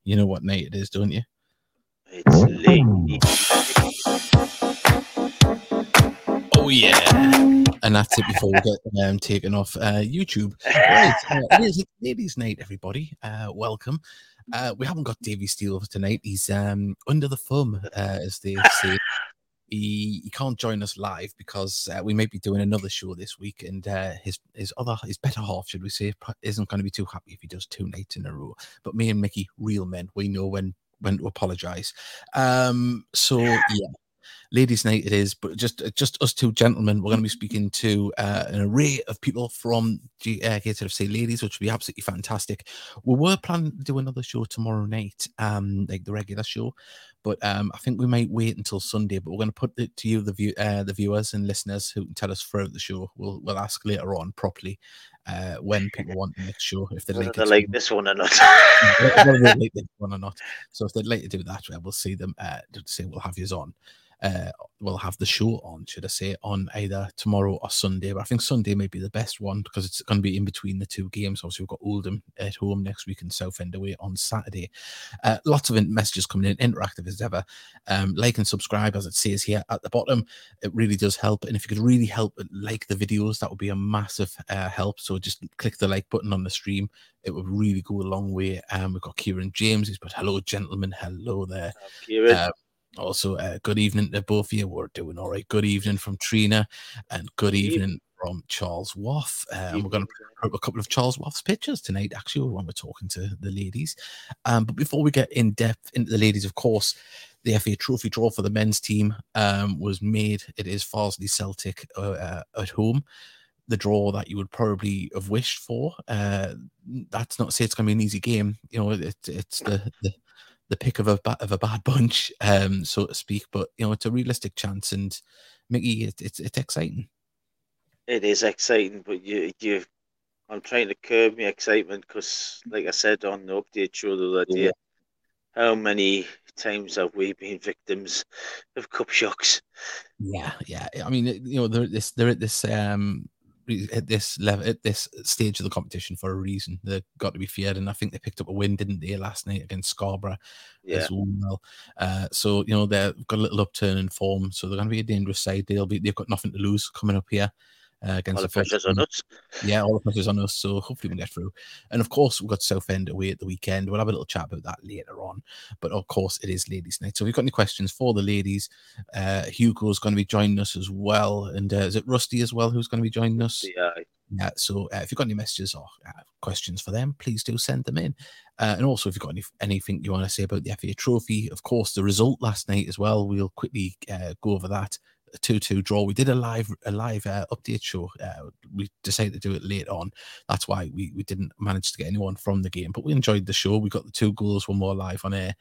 Mickey, you know what night it is, don't you? It's late. Oh yeah, and that's it before we get um, taken off uh, YouTube. Right, uh, it is ladies' night, everybody. Uh, welcome. Uh, we haven't got Davy Steele for tonight. He's um, under the thumb, uh, as they say. He, he can't join us live because uh, we may be doing another show this week, and uh, his his other his better half, should we say, isn't going to be too happy if he does two nights in a row. But me and Mickey, real men, we know when when to apologise. Um, so yeah, ladies' night it is, but just just us two gentlemen. We're going to be speaking to uh, an array of people from G- uh, Say Ladies, which will be absolutely fantastic. We were planning to do another show tomorrow night, um, like the regular show, but um, I think we might wait until Sunday. But we're going to put it to you, the view, uh, the viewers and listeners who can tell us throughout the show. We'll we'll ask later on properly uh, when people want the next show if they'd like, they like this one or not. whether they like this one or not. So if they'd like to do that, we'll see them. Uh, say we'll have yous on. Uh, we'll have the show on, should I say, on either tomorrow or Sunday. But I think Sunday may be the best one because it's going to be in between the two games. Obviously, we've got Oldham at home next week and Southend away on Saturday. Uh, lots of messages coming in, interactive as ever. Um, like and subscribe, as it says here at the bottom. It really does help. And if you could really help like the videos, that would be a massive uh, help. So just click the like button on the stream it would really go a long way. Um, we've got Kieran James. He's put hello, gentlemen. Hello there. Kieran, Uh, also, uh, good evening to both of you. We're doing all right. Good evening from Trina, and good Evening. from Charles Waff. And we're going to put a couple of Charles Waff's pictures tonight, actually, when we're talking to the ladies. Um, but before we get in depth into the ladies, of course, the FA Trophy draw for the men's team um, was made. It is Farsley Celtic uh, uh, at home. The draw that you would probably have wished for. Uh, that's not to say it's going to be an easy game. You know, it, it's the, the the pick of a of a bad bunch, um, so to speak. But you know, it's a realistic chance, and Mickey, it, it's it's exciting. it is exciting, but you you I'm trying to curb my excitement because, like I said on the update show the other day, how many times have we been victims of cup shocks? Yeah, yeah. I mean, you know, they're at this they're at this um at this level at this stage of the competition for a reason. They've got to be feared, and I think they picked up a win, didn't they, last night against Scarborough Yeah, as well. Uh, so you know they've got a little upturn in form, so they're going to be a dangerous side. They'll be they've got nothing to lose coming up here uh, against all the pressure's on us. Yeah, all the pressure's on us, so hopefully we get through. And of course, we've got Southend away at the weekend. We'll have a little chat about that later on. But of course, it is ladies' night. So if you've got any questions for the ladies, uh, Hugo's going to be joining us as well. And uh, is it Rusty as well who's going to be joining us? Yeah, Yeah, so uh, if you've got any messages or uh, questions for them, please do send them in. Uh, and also, if you've got any, anything you want to say about the FA Trophy, of course, the result last night as well, we'll quickly uh, go over that. A two-two draw. We did a live a live uh, update show. Uh, we decided to do it late on. That's why we, we didn't manage to get anyone from the game, but we enjoyed the show. We got the two goals, one more live on air.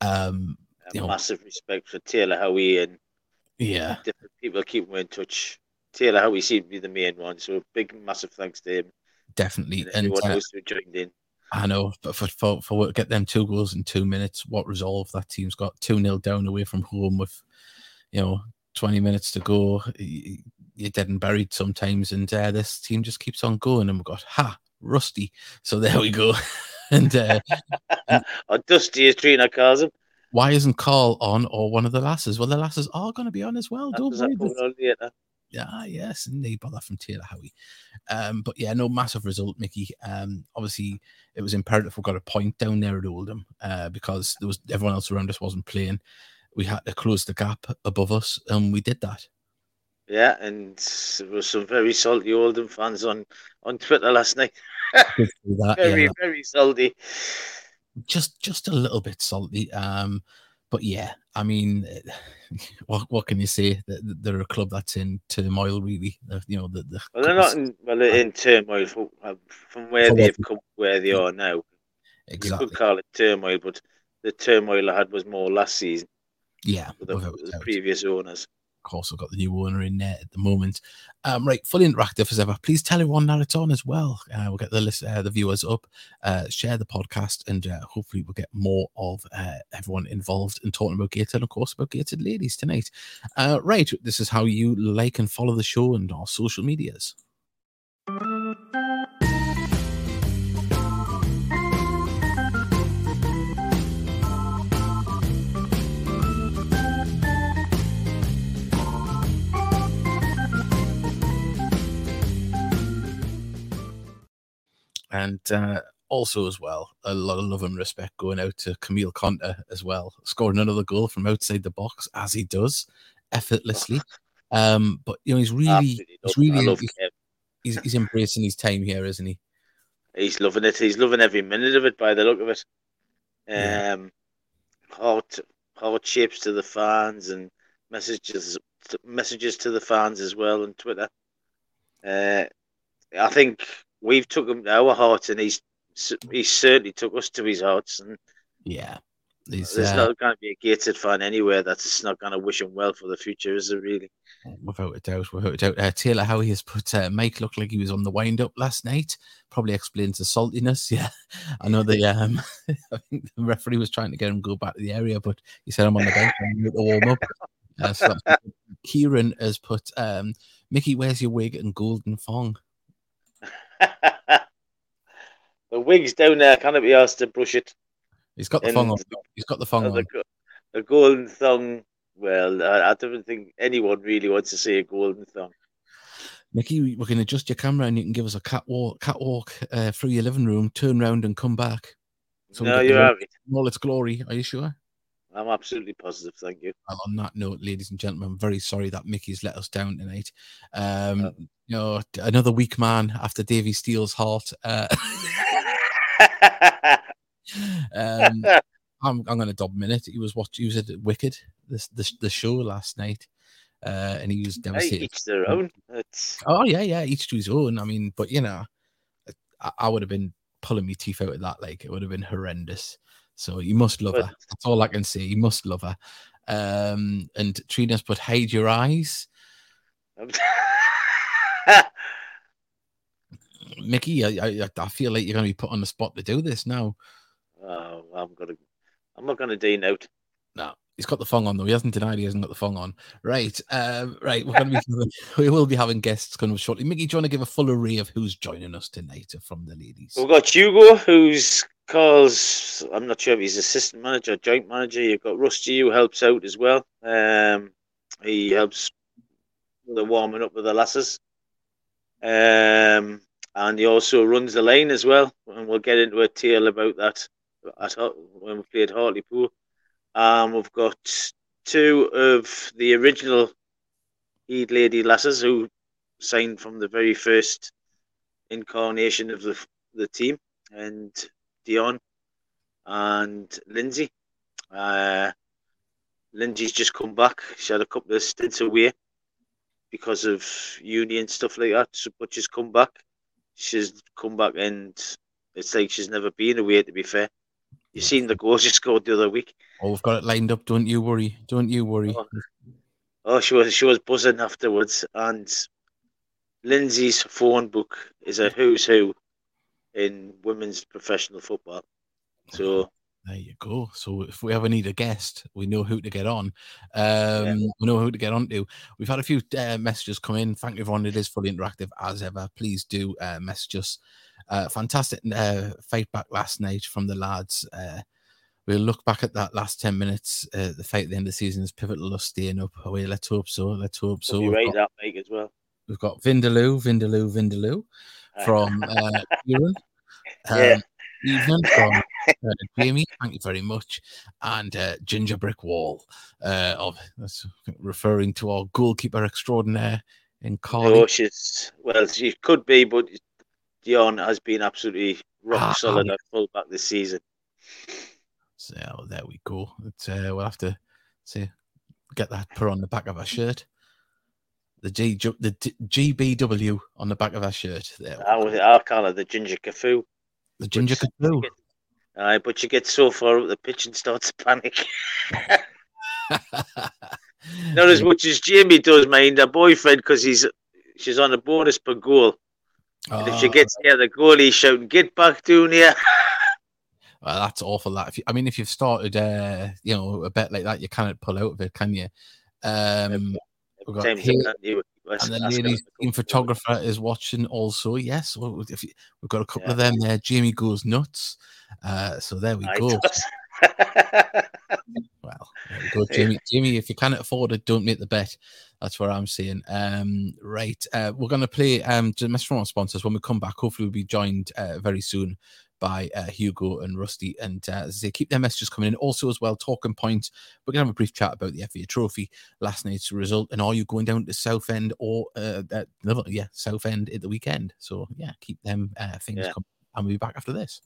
Um, a You know- massive respect for Taylor Howie and yeah, different people keeping in touch. Taylor Howie seemed to be the main one, so big, massive thanks to him definitely. and And uh, else who joined in. I know, but for, for for what- get them two goals in two minutes, what resolve that team's got two 0 down away from home with, you know, twenty minutes to go. You're dead and buried sometimes, and uh, this team just keeps on going. And we've got ha rusty. So there we go. and uh, or Dusty, as Trina calls him. why isn't Carl on or one of the lasses? Well, the lasses are going to be on as well. Don't worry. coming on later. Yeah, yes, indeed, bother from Taylor Howie. Um, but yeah, no massive result, Mickey. Um, obviously, it was imperative we got a point down there at Oldham uh, because there was everyone else around us wasn't playing. We had to close the gap above us, and we did that. Yeah, and there was some very salty Oldham fans on, on Twitter last night. That, Very, yeah. very salty. Just, just a little bit salty. Um, but yeah, I mean, what what can you say? Th- th- They're a club that's in turmoil, really. You know, the, the Well, they're not in, well, they're in turmoil from, uh, from where what they've come, where they are now. You could call it turmoil, but the turmoil I had was more last season Yeah, with the, the previous owners. Of course, I've got the new owner in there at the moment. Um, right, fully interactive as ever. Please tell everyone that it's on as well. Uh, we'll get the list, uh, the viewers up, uh, share the podcast, and uh, hopefully we'll get more of uh, everyone involved in talking about Gated and, of course, about Gated ladies tonight. Uh, right, this is how you like and follow the show and our social medias. And uh, also, as well, a lot of love and respect going out to Kamil Conteh as well, scoring another goal from outside the box as he does effortlessly. Um, but you know, he's really, he's really, he's, he's, he's embracing his time here, isn't he? He's loving it. He's loving every minute of it by the look of it. Um, yeah. hot, hot shapes to the fans and messages, messages to the fans as well on Twitter. Uh, I think we've took him to our hearts, and he's he certainly took us to his hearts. And yeah, there's uh, not going to be a gated fan anywhere that's not going to wish him well for the future, is it? really? Without a doubt, without a doubt. Uh, Taylor Howie has put uh, Mike looked like he was on the wind up last night. Probably explains the saltiness. Yeah, I know the um, I think the referee was trying to get him to go back to the area, but he said I'm on the bench to warm up. Uh, so Kieran has put um, Mickey, where's your wig and golden thong? the wig's down there. Can't be asked to brush it. He's got the and thong on. He's got the thong on. The, the golden thong. Well, I, I, don't think anyone really wants to see a golden thong. Mickey, we can adjust your camera and you can give us a catwalk, catwalk uh, through your living room, turn round and come back. So no, you have it. All its glory. Are you sure? I'm absolutely positive. Thank you. Well, on that note, ladies and gentlemen, I'm very sorry that Mickey's let us down tonight. Um, oh. You know, another weak man after Davy Steele's heart. Uh, um, I'm, I'm going to dub minute. He was watching. He was at Wicked, the the, the show last night, uh, and he was devastated. Each their own. It's... Oh yeah, yeah, each to his own. I mean, but you know, I, I would have been pulling my teeth out of that. Like it would have been horrendous. So you must love her. That's all I can say. You must love her. Um, and Trina's put hide your eyes. Mickey, I, I, I feel like you're going to be put on the spot to do this now. Oh, I'm gonna. I'm not gonna do note. No, he's got the phone on though. He hasn't denied he hasn't got the phone on. Right, um, right. We're gonna be. we will be having guests coming up shortly. Mickey, do you want to give a full array of who's joining us tonight from the ladies? We've got Hugo, who's calls. I'm not sure if he's assistant manager, joint manager. You've got Rusty, who helps out as well. Um, he helps the warming up with the lasses. Um, and he also runs the lane as well. And we'll get into a tale about that at, when we played Hartlepool. Um, we've got two of the original Heed Lady Lasses who signed from the very first incarnation of the the team, and Dion and Lindsay. Uh, Lindsay's just come back. She had a couple of stints away because of uni and stuff like that, so, but she's come back. She's come back, and it's like she's never been away. To be fair, you seen the goals she scored the other week. Oh, we've got it lined up. Don't you worry. Don't you worry. Oh, oh she was she was buzzing afterwards, and Lindsay's phone book is a who's who in women's professional football. So there you go. So if we ever need a guest, we know who to get on. Um, yeah. We know who to get on to. We've had a few uh, messages come in. Thank you, everyone. It is fully interactive as ever. Please do uh, message us uh, fantastic uh, fight back last night from the lads. Uh, we'll look back at that last 10 minutes. Uh, the fight at the end of the season is pivotal us staying up. Away. Let's hope so. Let's hope so. We'll rate that as well. We've got Vindaloo, Vindaloo, Vindaloo from uh, Kieran. Um, yeah. Evening from uh, Jamie, thank you very much. And uh, Ginger Brick Wall, uh, of that's referring to our goalkeeper extraordinaire in Carly. Oh, she's well, she could be, but Dion has been absolutely rock ah, solid at fullback this season. So there we go. Uh, we'll have to see get that put on the back of our shirt. The G the GBW on the back of our shirt. There. I, I call it the ginger kafoo. The ginger kafoo. Aye, but you get so far up the pitch and start to panic. Not as much as Jamie does mind her boyfriend because he's she's on a bonus per goal. And if she ah. gets near the goal, goalie shouting, "Get back down here!" Well, that's awful. That if you, I mean, if you've started, uh, you know, a bet like that, you cannot pull out of it, can you? Um, we've got here, and the ladies team photographer is watching also. Yes, well, you, we've got a couple yeah. of them there. Jamie goes nuts. Uh, so there we go. well, Good, Jamie. Jamie, if you can't afford it, don't make the bet. That's what I'm saying. Um, right. Uh, we're going to play um, just from our sponsors when we come back. Hopefully, we'll be joined uh, very soon by uh, Hugo and Rusty. And uh, as they keep their messages coming in. Also, as well, talking points. We're going to have a brief chat about the FA Trophy, last night's result, and are you going down to Southend or, uh, uh, yeah, Southend at the weekend? So, yeah, keep them uh, things yeah. coming. And we'll be back after this.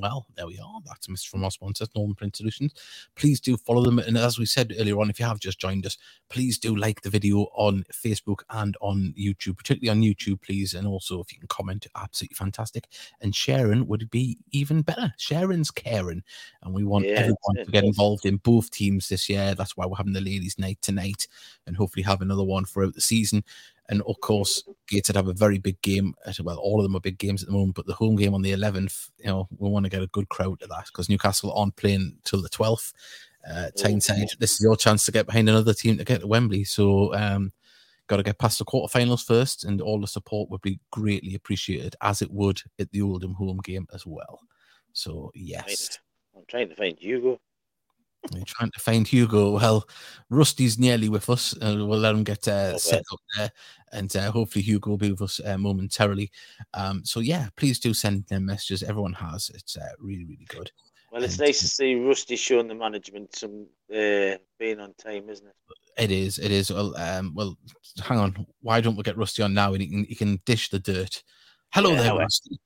Well, there we are. That's a message from our sponsors, Northern Print Solutions. Please do follow them. And as we said earlier on, if you have just joined us, please do like the video on Facebook and on YouTube, particularly on YouTube, please. And also, if you can comment, absolutely fantastic. And sharing would be even better. Sharing's caring. And we want yeah, everyone to get involved in both teams this year. That's why we're having the ladies' night tonight and hopefully have another one throughout the season. And of course, Gateshead have a very big game. Well, all of them are big games at the moment, but the home game on the 11th, you know, we want to get a good crowd to that because Newcastle aren't playing till the 12th. Uh, Tyneside, this is your chance to get behind another team to get to Wembley. So, um, got to get past the quarterfinals first, and all the support would be greatly appreciated, as it would at the Oldham home game as well. So, yes. I'm trying to find Hugo. You're trying to find Hugo. Well, Rusty's nearly with us. Uh, we'll let him get uh, set up there, and uh, hopefully Hugo will be with us uh, momentarily. Um, so yeah, please do send them messages. Everyone has. It's uh, really, really good. Well, it's and, nice to see Rusty showing the management some uh, being on time, isn't it? It is. It is. Well, um, well, hang on. Why don't we get Rusty on now, and he can he can dish the dirt. Hello yeah, there, Rusty.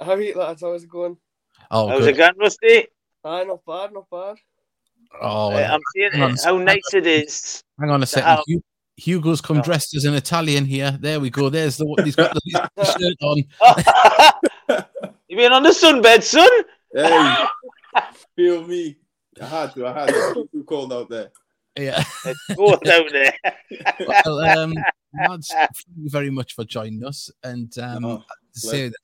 How are you, lads? How's it going? Oh, how's good. it going, Rusty? Aye, not bad, not bad. Oh, I'm seeing how nice it is. Hang on a second. Hugo's come oh. dressed as an Italian here. There we go. There's the he's got the shirt on. you been on the sunbed, son? Hey, feel me. I had to. I had to. It's too cold out there. Yeah, it's cold out there. well, um, lads, thank you very much for joining us. And um, oh, say that,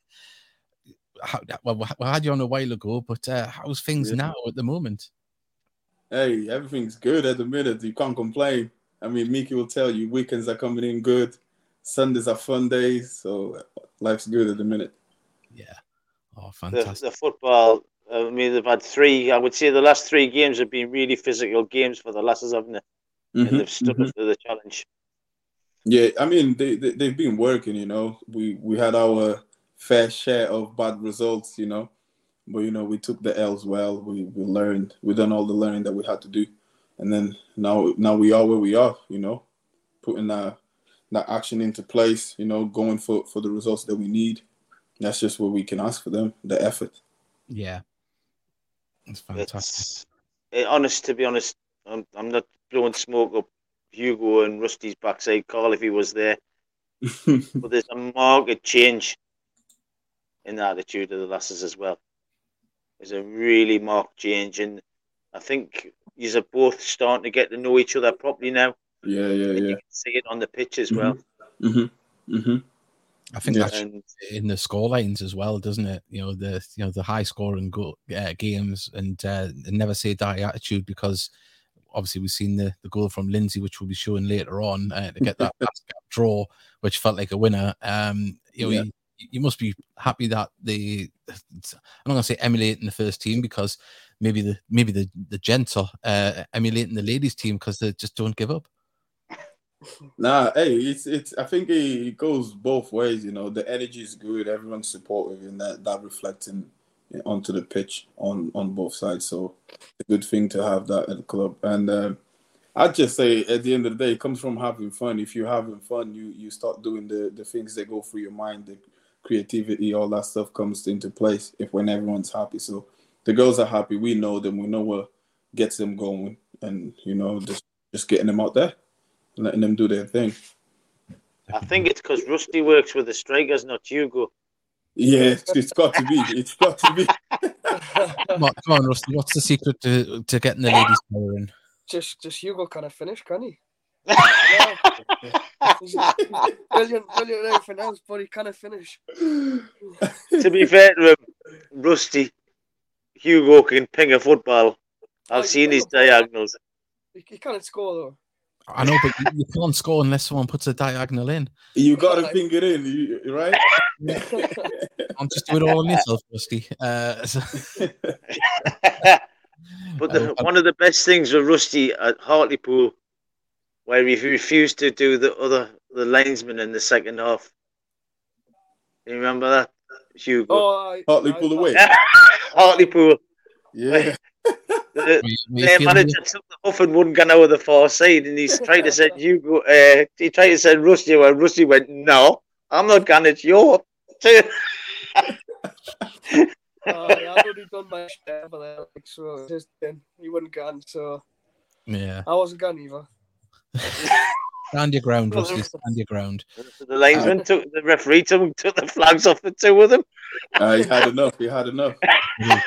how, well, we had you on a while ago, but uh, how's things yeah. now at the moment? Hey, everything's good at the minute. You can't complain. I mean, Mickey will tell you weekends are coming in good. Sundays are fun days, so life's good at the minute. Yeah. Oh, fantastic. The, the football, I mean, they've had three, I would say the last three games have been really physical games for the lasses, haven't they? Mm-hmm, and they've stood mm-hmm. up to the challenge. Yeah, I mean, they, they, they've been working, you know. We, we had our fair share of bad results, you know but you know we took the L's well. We we learned. We done all the learning that we had to do, and then now now we are where we are. You know, putting that that action into place. You know, going for for the results that we need. That's just what we can ask for them. The effort. Yeah, that's fantastic. It's, honest to be honest, I'm I'm not blowing smoke up Hugo and Rusty's backside. Carl, if he was there, but there's a marked change in the attitude of the lasses as well is a really marked change, and I think you're both starting to get to know each other properly now. Yeah, yeah, and yeah. You can see it on the pitch as well. Mm-hmm. Mm-hmm. I think yeah. that's in the score lines as well, doesn't it? You know the you know the high scoring go, uh, games and uh, never say die attitude because obviously we've seen the, the goal from Lindsay, which we'll be showing later on uh, to get that draw, which felt like a winner. Um, you know, yeah you must be happy that they I'm not gonna say emulating the first team because maybe the maybe the the gents are uh, emulating the ladies team because they just don't give up. Nah, hey, it's it's. I think it goes both ways. You know, the energy is good. Everyone's supportive, and that that reflecting onto the pitch on on both sides. So, a good thing to have that at the club. And uh, I'd just say, at the end of the day, it comes from having fun. If you're having fun, you you start doing the the things that go through your mind, the creativity, all that stuff comes into place if when everyone's happy. So the girls are happy. We know them. We know what gets them going, and you know, just just getting them out there, letting them do their thing. I think it's because Rusty works with the strikers, not Hugo. Yeah, it's got to be. It's got to be. come, on, come on, Rusty. What's the secret to, to getting the ladies in? Just, just Hugo kind of finish, can he? Brilliant, brilliant everything else, but he kind of finish. to be fair to him, Rusty, Hugo can ping a football. I've seen his diagonals. He, you can't score though. I know, but you, you can't score unless someone puts a diagonal in. You got to finger in, you, right? I'm just doing it all on yourself, Rusty. Uh, so, but the, Uh, one of the best things with Rusty at Hartlepool, where he refused to do the other the linesman in the second half. You remember that, Hugo? oh, I, Hartlepool I- away. Hartlepool. Yeah. The, we- we their manager took the huff and wouldn't get over the far side, and he's tried to send Hugo. Uh, he tried to send Rusty, well, Rusty went, "No, I'm not going. It's your turn." Oh, yeah, I'd already done my share for that, like, so just then he wouldn't gone, so yeah, I wasn't gone either. Stand your ground, Rusty. Stand your ground. the linesman took the referee took, took the flags off the two of them. Uh, he had enough. He had enough.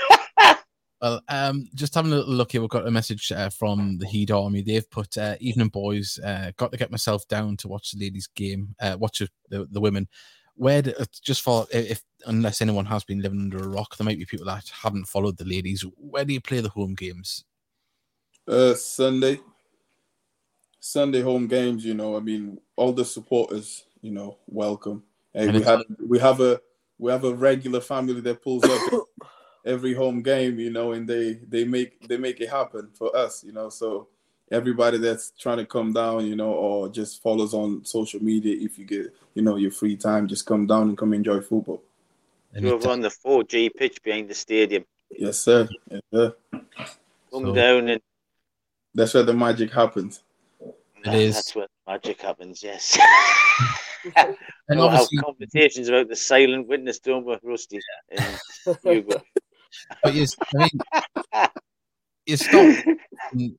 Well, um, just having a little look here, we've got a message uh, from the Heed Army. They've put uh, evening boys. Uh, got to get myself down to watch the ladies' game. Uh, watch the, the, the women. Where do, just for if unless anyone has been living under a rock, there might be people that haven't followed the ladies. Where do you play the home games? Uh, Sunday. Sunday home games. You know, I mean, all the supporters. You know, welcome. Hey, And we have we have a we have a regular family that pulls up every home game. You know, and they they make they make it happen for us. You know, so everybody that's trying to come down, you know, or just follows on social media. If you get you know your free time, just come down and come enjoy football. And We it- were on the 4G pitch behind the stadium. Yes, sir. Yes, sir. Come So- down and That's where the magic happens. It is. That's where magic happens. Yes. and We'll have obviously, conversations about the silent witness, don't we, Rusty? And but you, I mean, you stopped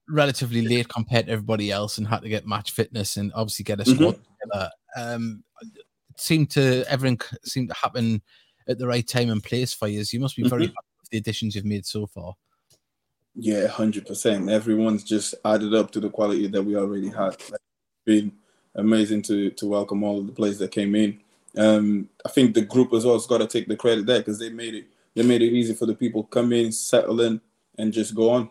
relatively late compared to everybody else and had to get match fitness and obviously get a squad together. Um, it seemed to everything c- seemed to happen at the right time and place for you. You must be very Mhm. happy with the additions you've made so far. Yeah, hundred percent. Everyone's just added up to the quality that we already had. It's been amazing to to welcome all of the players that came in. Um, I think the group as well has got to take the credit there because they made it they made it easy for the people come in, settle in, and just go on,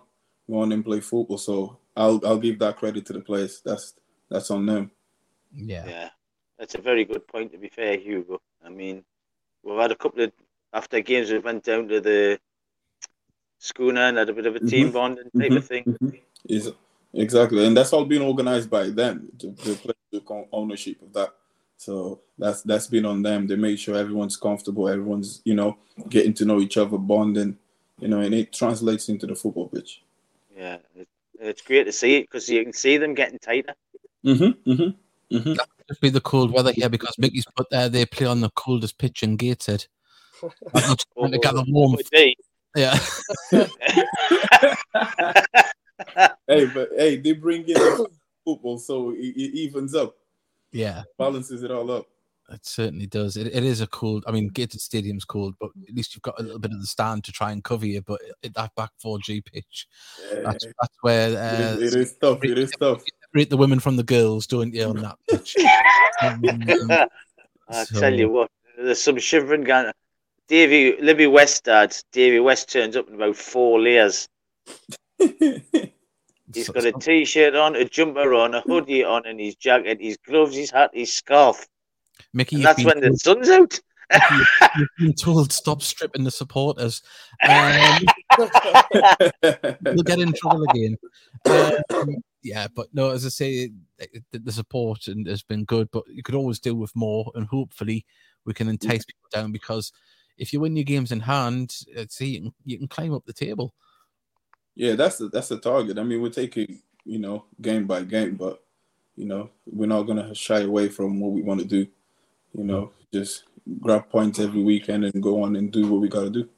go on and play football. So I'll I'll give that credit to the players. That's that's on them. Yeah. Yeah, that's a very good point. To be fair, Hugo. I mean, we've had a couple of after games. We went down to the schooner and had a bit of a team Mhm. bonding type of thing. Is exactly, and that's all being organized by them. The, the players took ownership of that. So that's that's been on them. They made sure everyone's comfortable, everyone's you know getting to know each other, bonding, you know, and it translates into the football pitch. Yeah, it's great to see it because you can see them getting tighter. Mm-hmm. Mm-hmm. Mm-hmm. Just be the cold weather here because Mickey's put there they play on the coldest pitch in Gated. I'm not trying to get the warmth. Oh, gee. Yeah. Hey, but hey, they bring in football, so it, it evens up, Yeah. balances it all up. It certainly does. It, it is a cold. I mean, Gated Stadium's cold, but at least you've got a little bit of the stand to try and cover you. But it, that back 4G pitch, Yeah, that's, that's where uh, is, it is tough. It is tough. separate the women from the girls, don't you, on that pitch? Um, I So- tell you what, there's some shivering going. Davy, Libby West dad, Davy West turns up in about four layers. He's got a t-shirt on, a jumper on, a hoodie on, and his jacket, his gloves, his hat, his scarf. Mickey, that's when the sun's out. you've been told stop stripping the supporters. Um, we'll get in trouble again. Um, yeah, but no, as I say, the, the support and has been good, but you could always do with more, and hopefully we can entice people down because if you win your games in hand, see you can, you can climb up the table. Yeah, that's the that's the target. I mean, we're taking you know game by game, but you know we're not gonna shy away from what we want to do. You know, just grab points every weekend and go on and do what we got to do.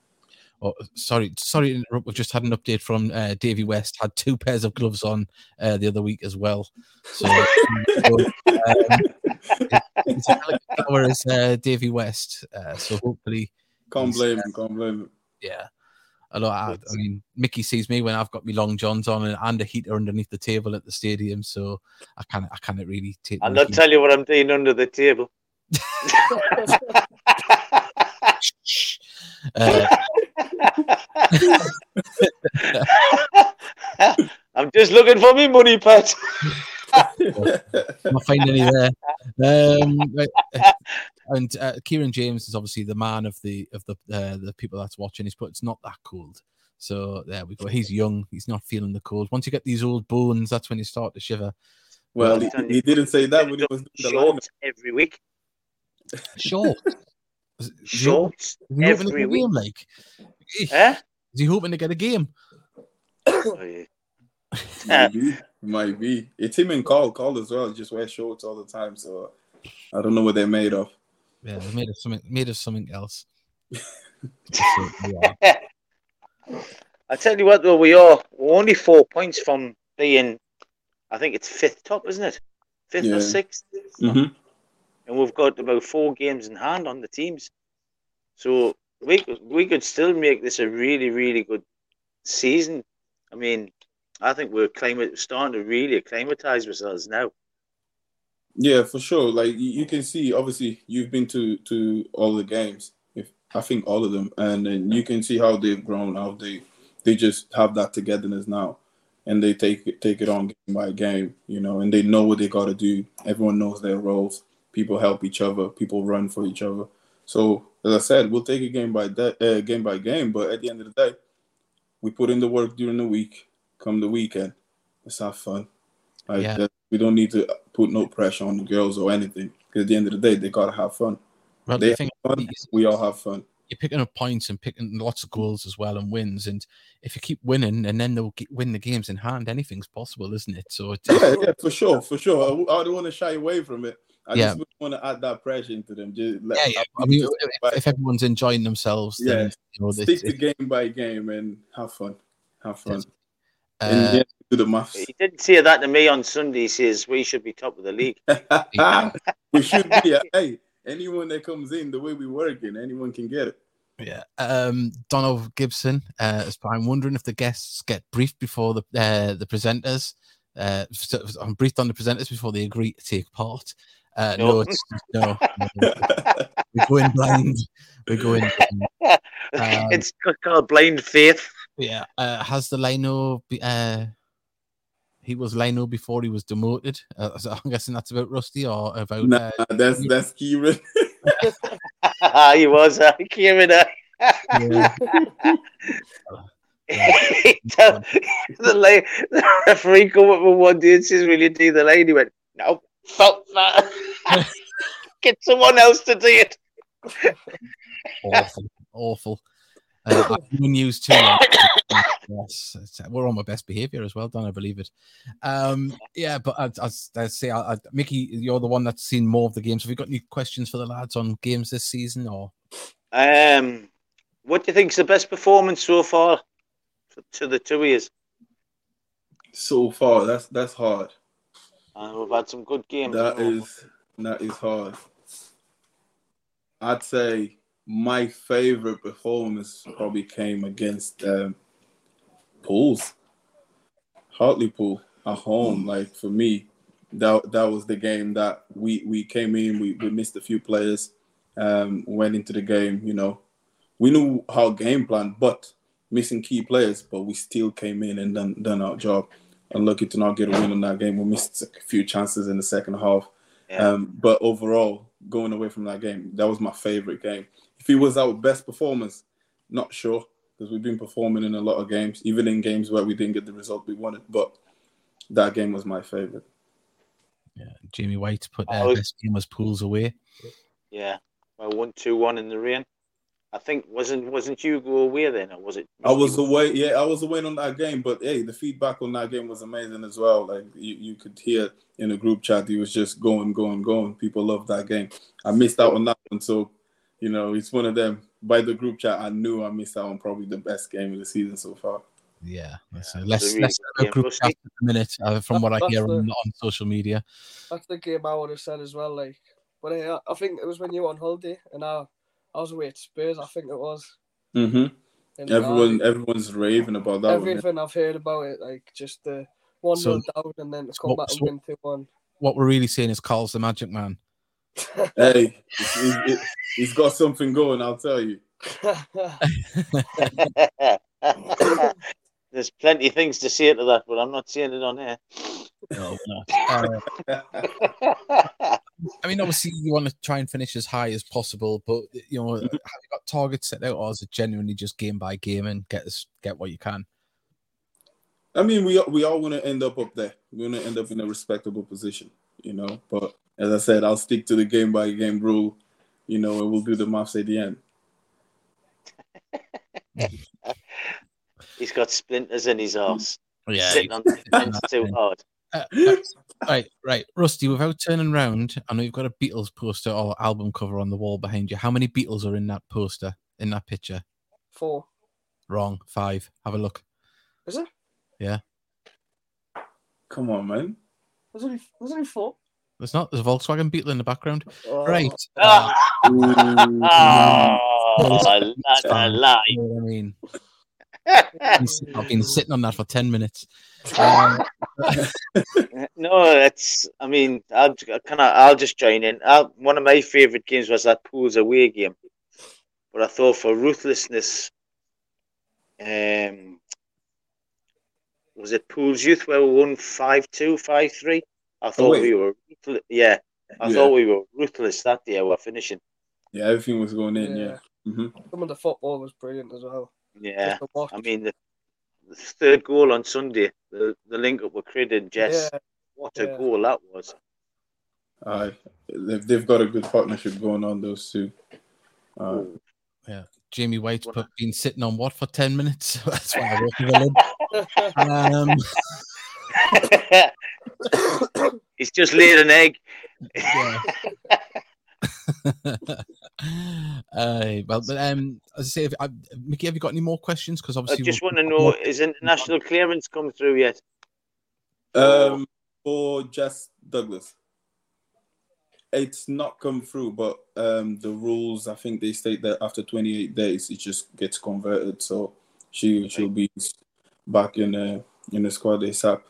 Oh, sorry, sorry to interrupt. We've just had an update from uh, Davy West. Had two pairs of gloves on uh, the other week as well. So, um, it's a hell of a as uh, Davy West. Uh, so hopefully, Can't blame him. Can't blame him. yeah. A lot. I, I mean, Mickey sees me when I've got my long johns on and, and a heater underneath the table at the stadium, so I can't. I can't really take. I'll not tell you what I'm doing under the table. Uh, I'm Just looking for me money, Pat. not finding any there. Um, right, uh, and uh, Kieran James is obviously the man of the of the uh, the people that's watching. He's put it's not that cold. So there we go. He's young. He's not feeling the cold. Once you get these old bones, that's when you start to shiver. well, he, he didn't say that when he was doing the lineup. Shorts every week. Short. Is, is he, Shorts is he every get week. game? Like, Huh? is he hoping to get a game? Oh, yeah. Might be, might be. It's him and Carl. Carl as well. Just wear shorts all the time. So I don't know what they're made of. Yeah, they're made of something. Made of something else. So, yeah. I tell you what, though, we are we're only four points from being, I think it's fifth top, isn't it? Fifth Yeah. or sixth, hmm and we've got about four games in hand on the teams. So we could, we could still make this a really really good season. I mean, I think we're climate starting to really acclimatize ourselves now. Yeah, for sure. Like you, you can see, obviously, you've been to to all the games. If I think all of them, and then you can see how they've grown. How they they just have that togetherness now, and they take it take it on game by game. You know, and they know what they got to do. Everyone knows their roles. People help each other. People run for each other. So as I said, we'll take it game by de- uh, game by game. But at the end of the day, we put in the work during the week. Come the weekend, let's have fun. Like Yeah. We don't need to put no pressure on the girls or anything. Because at the end of the day, they gotta have fun. Well, They the fun. is, We all have fun. you're picking up points and picking lots of goals as well and wins. And if you keep winning and then they'll win the games in hand, anything's possible, isn't it? So it's, Yeah, yeah, for sure, for sure. I don't want to shy away from it. I Yeah. just want to add that pressure into them. Just let, yeah, yeah. I mean, if, if everyone's enjoying themselves, then Yeah. you know, stick it's, to game by game and have fun. Have fun. Yes. and uh, do the maths. He didn't say that to me on Sunday. He says we should be top of the league. we should be. Hey, anyone that comes in, the way we working, anyone can get it. Yeah. Um, Donald Gibson. Uh, I'm wondering if the guests get briefed before the uh, the presenters. Uh, so- I'm briefed on the presenters before they agree to take part. Uh, no, No. it's no. no. We're going blind. We're going. Blind. Um, it's called blind faith. Yeah. Uh, has the Lino? Be, uh, he was Lino before he was demoted. Uh, so I'm guessing that's about Rusty or about. nah, Uh, that's that's Kieran. he was uh, Kieran. Uh, yeah. the, the, la- the referee come up with one day and says, "Will you do the lane?" He went, "No, fuck that. Get someone else to do it." awful, awful. Uh, I've used too. long. yes, we're on my best behavior as well, Don. I believe it. Um, yeah, but I, I, I say, I, I, Mickey, you're the one that's seen more of the games. Have you got any questions for the lads on games this season? Or Um, what do you think's the best performance so far to, to the two years? so far, that's that's hard. Uh, we've had some good games. That haven't we? is that is hard. I'd say my favorite performance probably came against um, Pools, Hartlepool at home. Like for me, that that was the game that we we came in. We we missed a few players. Um, went into the game. You know, we knew how game plan, but missing key players. But we still came in and done done our job. Unlucky to not get a win in that game. We missed a few chances in the second half. Yeah. Um, but overall, going away from that game, that was my favorite game. If it was our best performance, not sure because we've been performing in a lot of games, even in games where we didn't get the result we wanted. But that game was my favorite. yeah, Jamie White put I uh, was- best game was pools away. Yeah. Well, one two one in the rain. I think wasn't wasn't you go away then, or was it? I was away, yeah, I was away on that game, but hey, the feedback on that game was amazing as well. Like you, you could hear in the group chat, he was just going, going, going. People loved that game. I missed out on that one, so you know, it's one of them. By the group chat, I knew I missed out on probably the best game of the season so far. Yeah, that's, Yeah, it was less a really less good about game. group chat at the minute, uh, from what I hear the- on, on social media. That's the game I would have said as well. Like, but uh, I think it was when you were on holiday and I, I was away at Spurs. I think it was. hmm Everyone, Derby. everyone's raving about that one. everything I've heard about it, like just the one So- nil down and then to so come what- back and so- win two one. What we're really saying is Carl's the magic man. Hey, he's, he's- he's got something going. I'll tell you. there's plenty of things to say to that, but I'm not saying it on here. No, not. Uh, I mean, obviously, you want to try and finish as high as possible, but you know, have you got targets set out, or is it genuinely just game by game and get us get what you can? I mean, we we all want to end up up there. We want to end up in a respectable position, you know. But as I said, I'll stick to the game by game rule, you know, and we'll do the maths at the end. He's got splinters in his ass. Yeah. Sitting on the fence too hard. Uh, uh, right, right, Rusty. Without turning round, I know you've got a Beatles poster or album cover on the wall behind you. How many Beatles are in that poster? In that picture? Four. Wrong. Five. Have a look. Is it? Yeah. Come on, man. There's only there's only four. There's not. There's a Volkswagen Beetle in the background. Oh. Right. Uh, Ah, oh, that's a lie. you know I mean, I've been sit- I've been sitting on that for ten minutes. Um, No, that's. I mean, I'll can I? I'll just join in. i one of my favourite games was that pools away game, but I thought for ruthlessness, um, was it pools youth where we won five two, five three? I thought wait. we were, ruthless. yeah. I Yeah. thought we were ruthless that day. We're finishing. Yeah, everything was going in. Yeah. hmm Some of the football was brilliant as well. Yeah, Just to watch. I mean the, the third goal on Sunday, the the link up with Crid and Jess. Yeah, What a yeah. goal that was! Uh, they've, they've got a good partnership going on. Those two. Uh, yeah, Jamie White's been sitting on what for ten minutes? That's why I wrote the lid. Um, He's just laid an egg. yeah. uh, well, but um, as I say, if, uh, Mickey, have you got any more questions? Because obviously, I just want to know: is international clearance come through yet? um, for Jess Douglas, it's not come through, but um, the rules I think they state that after 28 days it just gets converted, so she she'll be back in the in the squad ASAP.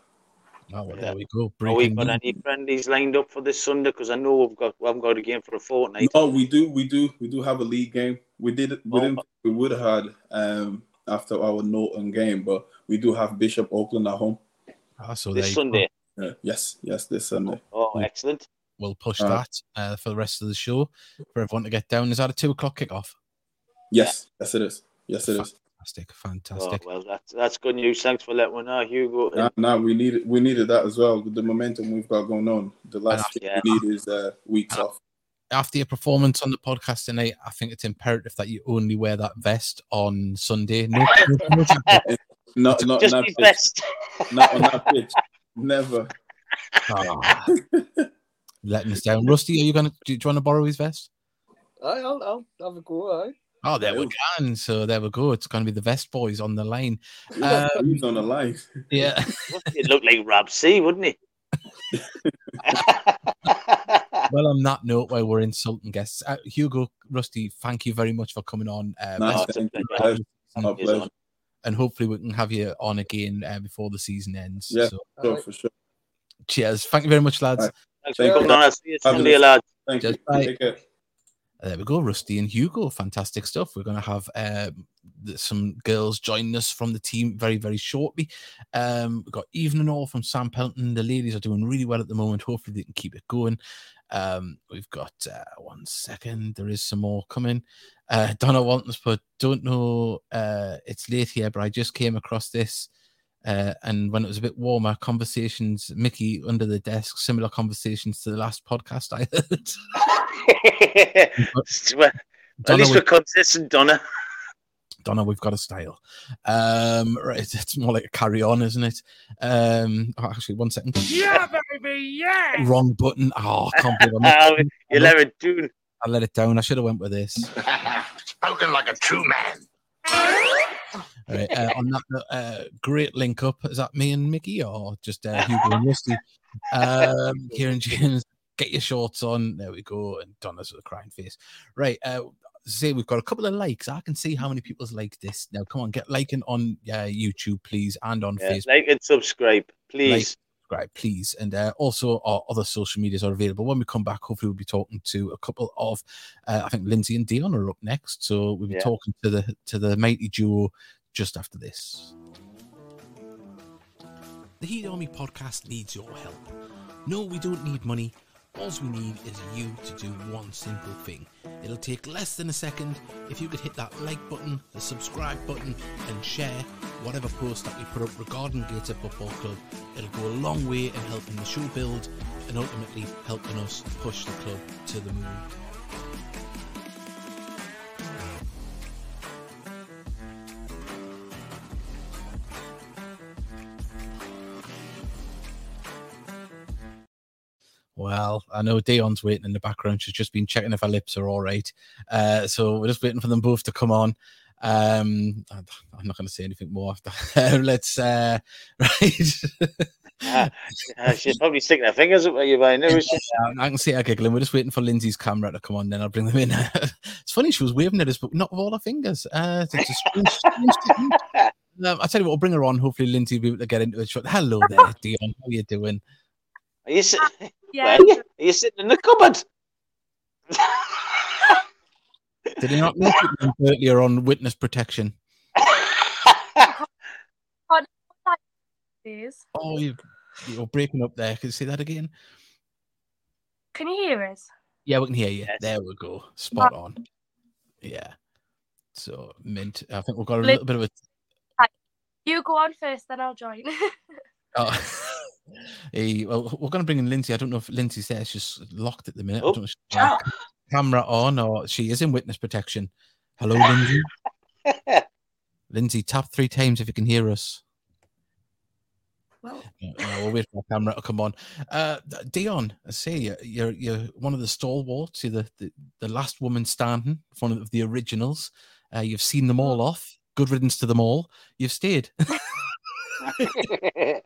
Oh, well, there we go. Have we Breaking got news. any friendlies lined up for this Sunday? Because I know we've got we haven't got a game for a fortnight. No, we do, we do, we do have a league game. We did, we didn't, we would have had um after our Norton game, but we do have Bishop Auckland at home. Ah, so this. Sunday. Uh, yes, yes, this Sunday. Oh, Yeah. excellent! We'll push Uh, that uh, for the rest of the show for everyone to get down. Is that a two o'clock kickoff? Yes, yes, it is. Yes, it is. Fantastic, Oh, fantastic. well, that's that's good news. Thanks for letting me know, Hugo. Now, now we needed, we needed that as well with the momentum we've got going on. The last thing Yeah. we need is uh, weeks off. After your performance on the podcast tonight, I think it's imperative that you only wear that vest on Sunday. No, no, no. Not, not, Just on that be pitch. best. Not on that pitch. Never. Ah, letting us down. Rusty, are you gonna? Do you, do you want to borrow his vest? I'll, I'll have a go. Aye. Oh, there we Yeah. go. So there we go. It's going to be the vest boys on the line. Um, He's on the line. Yeah. He'd look like Rob C, wouldn't it? well, on that note, while we're insulting guests, uh, Hugo, Rusty, thank you very much for coming on. Uh, Nice, it's a you. pleasure. My pleasure. and hopefully we can have you on again uh, before the season ends. Yeah. So, Sure, Aye. for sure. cheers. Thank you very much, lads. Right. Thanks Thank for coming on. I'll see you Fabulous. Sunday, lads. Thank Just you. bye. Take care. Uh, There we go, Rusty and Hugo. Fantastic stuff. We're going to have th- some girls joining us from the team very, very shortly. Um, we've got Evening All from Sam Pelton. The ladies are doing really well at the moment. Hopefully, they can keep it going. Um, we've got uh, one second. There is some more coming. Uh, Donna Waltons put, don't know, uh, it's late here, but I just came across this. Uh, and when it was a bit warmer, conversations, Mickey under the desk, similar conversations to the last podcast I heard. well, at Donna, least we- we're consistent, Donna. Donna, we've got a style. Um, right, it's more like a carry on, isn't it? Um, oh, actually, one second. Yeah, baby, yeah. Wrong button. Oh, I can't believe I, missed- You'll have it doing. I let it down. I should have went with this. Spoken like a true man. All right, uh, on that uh, great link up. Is that me and Mickey or just uh, Hugo and Rusty? Um, Kieran James, get your shorts on. There we go. And Donna's with a crying face. Right. Uh, say we've got a couple of likes. I can see how many people's liked this. Now, come on, get liking on uh, YouTube, please, and on Yeah, Facebook. like and subscribe, please. subscribe, please. And uh, also, our other social medias are available. When we come back, hopefully, we'll be talking to a couple of, uh, I think Lindsay and Dion are up next. So we'll be Yeah. talking to the to the mighty duo just after this. The Heed Army podcast needs your help. No, we don't need money. All we need is you to do one simple thing. It'll take less than a second if you could hit that like button, the subscribe button, and share whatever post that we put up regarding Gateshead Football Club. It'll go a long way in helping the show build and ultimately helping us push the club to the moon. Well, I know Dion's waiting in the background. She's just been checking if her lips are all right. Uh, so we're just waiting for them both to come on. Um, I'm not going to say anything more after. Let's uh, right. Ah, ah, she's probably sticking her fingers up at you by now. I can see her giggling. We're just waiting for Lindsay's camera to come on. Then I'll bring them in. it's funny she was waving at us, but not with all her fingers. Uh, strange, strange. Um, I tell you what, we'll bring her on. Hopefully, Lindsay will be able to get into it. Hello there, Dion. How are you doing? Are you, sit- ah, Yeah. Well, are you sitting in the cupboard? Did he not notice it earlier on witness protection? Oh, you, you're breaking up there. Can you say that again? Can you hear us? Yeah, we can hear you. Yes. There we go. Spot ah. on. Yeah. So mint. I think we've got a Lin- little bit of a. You go on first, then I'll join. Oh. Hey, well, we're going to bring in Lindsay. I don't know if Lindsay's there. She's locked at the minute. I Oh. don't know if she's camera on or she is in witness protection. Hello, Lindsay. Lindsay, tap three times if you can hear us. well, No, no, we'll wait for our camera to come on. Uh, Dion, I say you're, you're you're one of the stalwarts. You're the, the, the last woman standing, one of the originals. Uh, you've seen them all off. Good riddance to them all. You've stayed.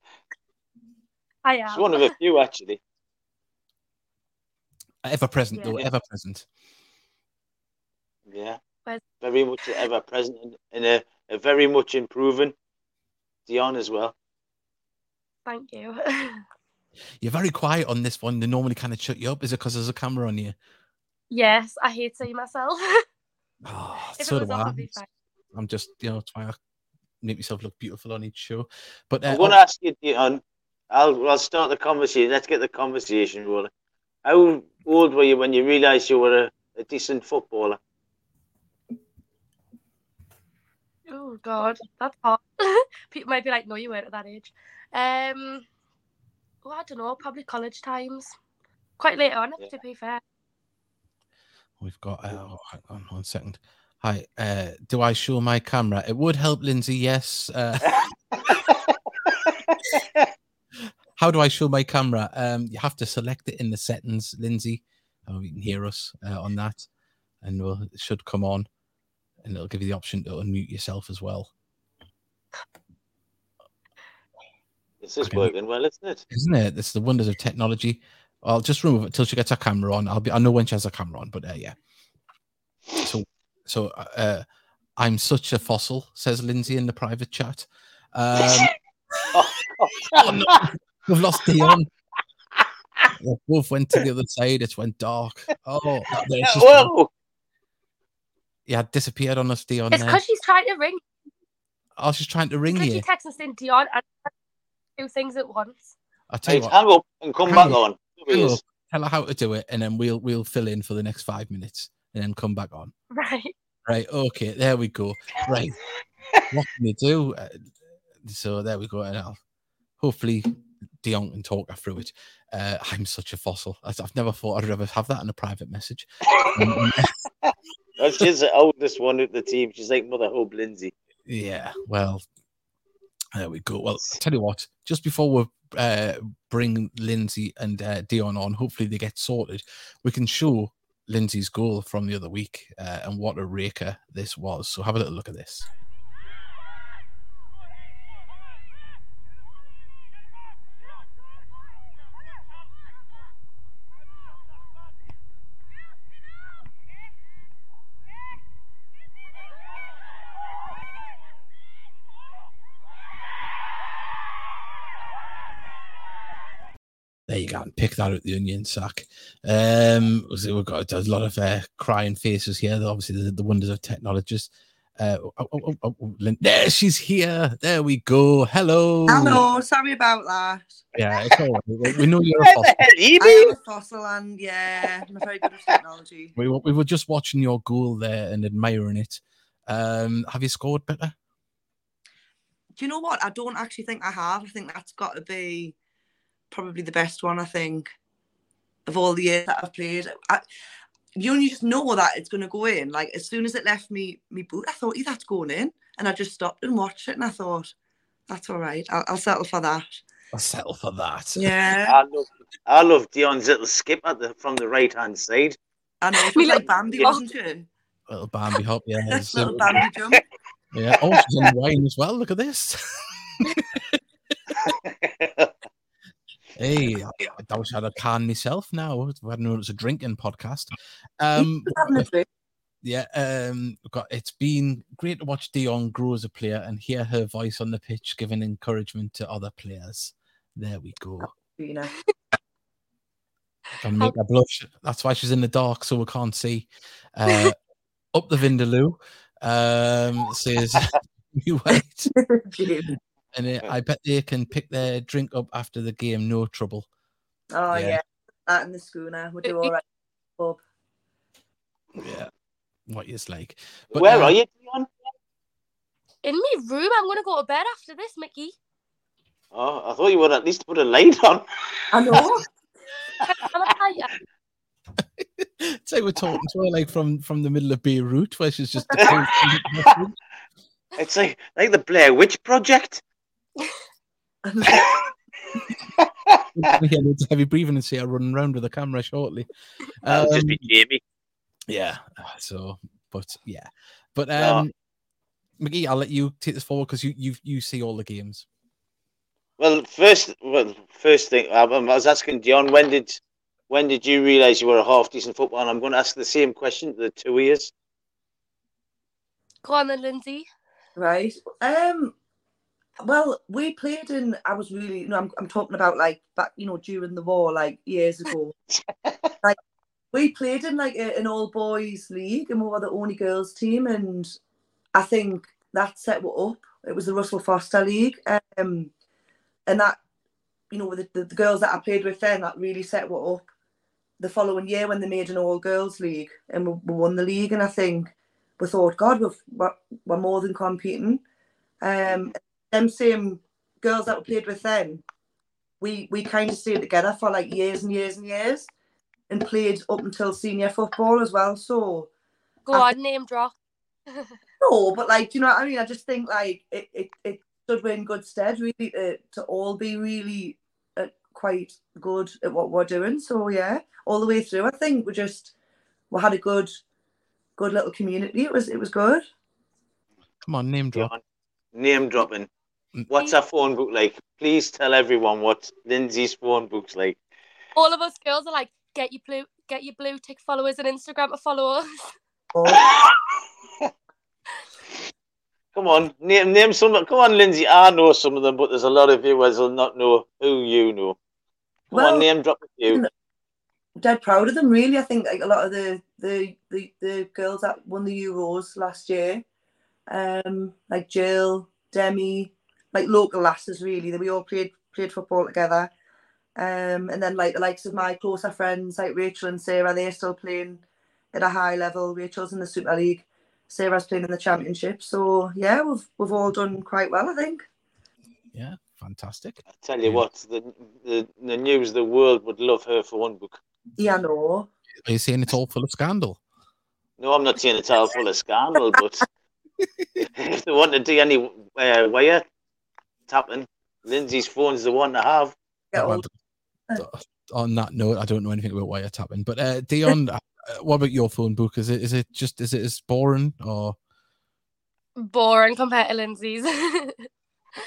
I It's am. one of a few, actually. ever present, though, ever present. Yeah. Where's- Very much ever present and- and a, a very much improving. Dion as well. Thank you. You're very quiet on this one. They normally kind of shut you up. Is it because there's a camera on you? yes, I hate seeing myself. Oh, if so do I. I'd be fine. I'm just, you know, trying to make myself look beautiful on each show. But uh, I want to ask you, Dion. I'll, I'll start the conversation. Let's get the conversation rolling. How old were you when you realised you were a, a decent footballer? Oh God, that's hard. People might be like, "No, you weren't at that age." Um, well, I don't know. Probably college times. Quite late on, Yeah. to be fair. We've got. Uh, oh, hang on one second. Hi. Uh, do I show my camera? It would help, Lindsay. Yes. Uh, how do I show my camera? Um, you have to select it in the settings, Lindsay. Oh, you can hear us uh, on that, and we'll, it should come on, and it'll give you the option to unmute yourself as well, This is working well, isn't it? isn't it? It's the wonders of technology. I'll just remove it till she gets her camera on. I'll be. I know when she has her camera on, but uh, yeah. So, so uh, I'm such a fossil, says Lindsay in the private chat. Um, oh, oh, no, we've lost Dion. They both went to the other side. It went dark. Oh, there it's just, Whoa! yeah, disappeared on us, Dion. It's because she's trying to ring. I was just trying to ring you. she texts us in Dion and two things at once. I'll tell you Right, what. hang up and come Hang back up. on. up, Tell her how to do it, and then we'll we'll fill in for the next five minutes, and then come back on. Right. Right. Okay. There we go. Right. what can you do? Uh, so there we go. And I'll, hopefully Dion can talk her through it. Uh, I'm such a fossil. I've never thought I'd ever have that in a private message. She's the oldest one of the team. She's like Mother Hope Lindsay. yeah. Well, there we go. Well, I'll tell you what. Just before we uh, bring Lindsay and uh, Dion on, hopefully they get sorted. We can show Lindsay's goal from the other week uh, and what a raker this was. So have a little look at this. Pick that out the onion sack. Um, so we've got a lot of uh, crying faces here. Obviously, the, the wonders of technologists. Uh, oh, oh, oh, oh, oh, there she's here. There we go. Hello. Hello, sorry about that. Yeah, it's all right. We, we know you're a fossil. the hell have you I been? am a fossil and yeah, I'm very good with technology. We, were- we were just watching your goal there and admiring it. Um, have you scored better? Do you know what? I don't actually think I have. I think that's got to be probably the best one, I think, of all the years that I've played. I, you only just know that it's going to go in. Like, as soon as it left me, me boot, I thought, yeah, that's going in. And I just stopped and watched it and I thought, that's all right. I'll, I'll settle for that. I'll settle for that. Yeah. I love, I love Dion's little skip at the from the right hand side. I know. It Me was like like- Bambi, Yeah. wasn't it? Little Bambi hop, yeah. That's so- little Bambi jump. yeah. Oh, she's on wine as well. Look at this. Hey, I, I wish I had a can myself now. I hadn't known it was a drinking podcast. Um, Having a drink. yeah, um, got it's been great to watch Dion grow as a player and hear her voice on the pitch giving encouragement to other players. There we go. You know. And make her blush. That's why she's in the dark, so we can't see. Uh, up the Vindaloo um, says, "You wait,". and uh, I bet they can pick their drink up after the game, no trouble. Oh Yeah. yeah. That in the schooner. We'll do all right. Pub. Yeah, what is like. But, Where uh, are you, Dion? In my room, I'm gonna go to bed after this, Mickey. Oh, I thought you would at least put a light on. I know. I'm a fighter. Say we're talking to her like from from the middle of Beirut, where she's just. It's like like the Blair Witch Project. Yeah, it's heavy breathing and see her running around with the camera shortly. That'll just Um, be Jamie. yeah, uh, so but yeah, but No. um, Mickey, I'll let you take this forward because you you you see all the games. Well, first, well, first thing I, I was asking Dion, when did when did you realise you were a half decent footballer? And I'm going to ask the same question to the two ears. Go on then, Lindsay. Right. Um. Well, we played in. I was really. You know, I'm. I'm talking about like back. You know, during the war, like years ago. like we played in like a, an all boys league, and we were the only girls team, and I think that set what up. It was the Russell Foster League, um, and that, you know, the, the, the girls that I played with then, that really set what up. The following year, when they made an all girls league, and we, we won the league, and I think we thought, God, we've, we're, we're more than competing. Um, them same girls that we played with then, we we kind of stayed together for like years and years and years, and played up until senior football as well. So Go I on, name drop. no, but like, you know what I mean? I just think like it it, it stood in good stead really to, to all be really uh, quite good at what we're doing. So yeah, all the way through, I think we just we had a good good little community. It was it was good. Come on, name drop. Name dropping. What's our phone book like? Please tell everyone what Lindsay's phone book's like. All of us girls are like, get your blue, get your blue tick followers on Instagram to follow us. Oh, Come on, name name some. Come on, Lindsay. I know some of them, but there's a lot of viewers who'll not know who you know. Come Well, on, name drop a few. dead proud of them really. I think like a lot of the the the, the girls that won the Euros last year, um, like Jill, Demi, like local lasses really. That we all played played football together. Um, and then like the likes of my closer friends like Rachel and Sarah, they're still playing at a high level. Rachel's in the Super League, Sarah's playing in the Championship. So yeah, we've we've all done quite well, I think. Yeah, fantastic. I tell you Yeah. what, the, the the news, the world would love her for one book. Yeah, no. Are you saying it's all full of scandal? No, I'm not saying it's all full of scandal, but if they want to do any uh, wire tapping, Lindsay's phone's the one to have. Get Well, all- on that note, I don't know anything about wiretapping. But uh, Dion, uh, what about your phone book? Is it is it just is it as boring or? Boring compared to Lindsay's.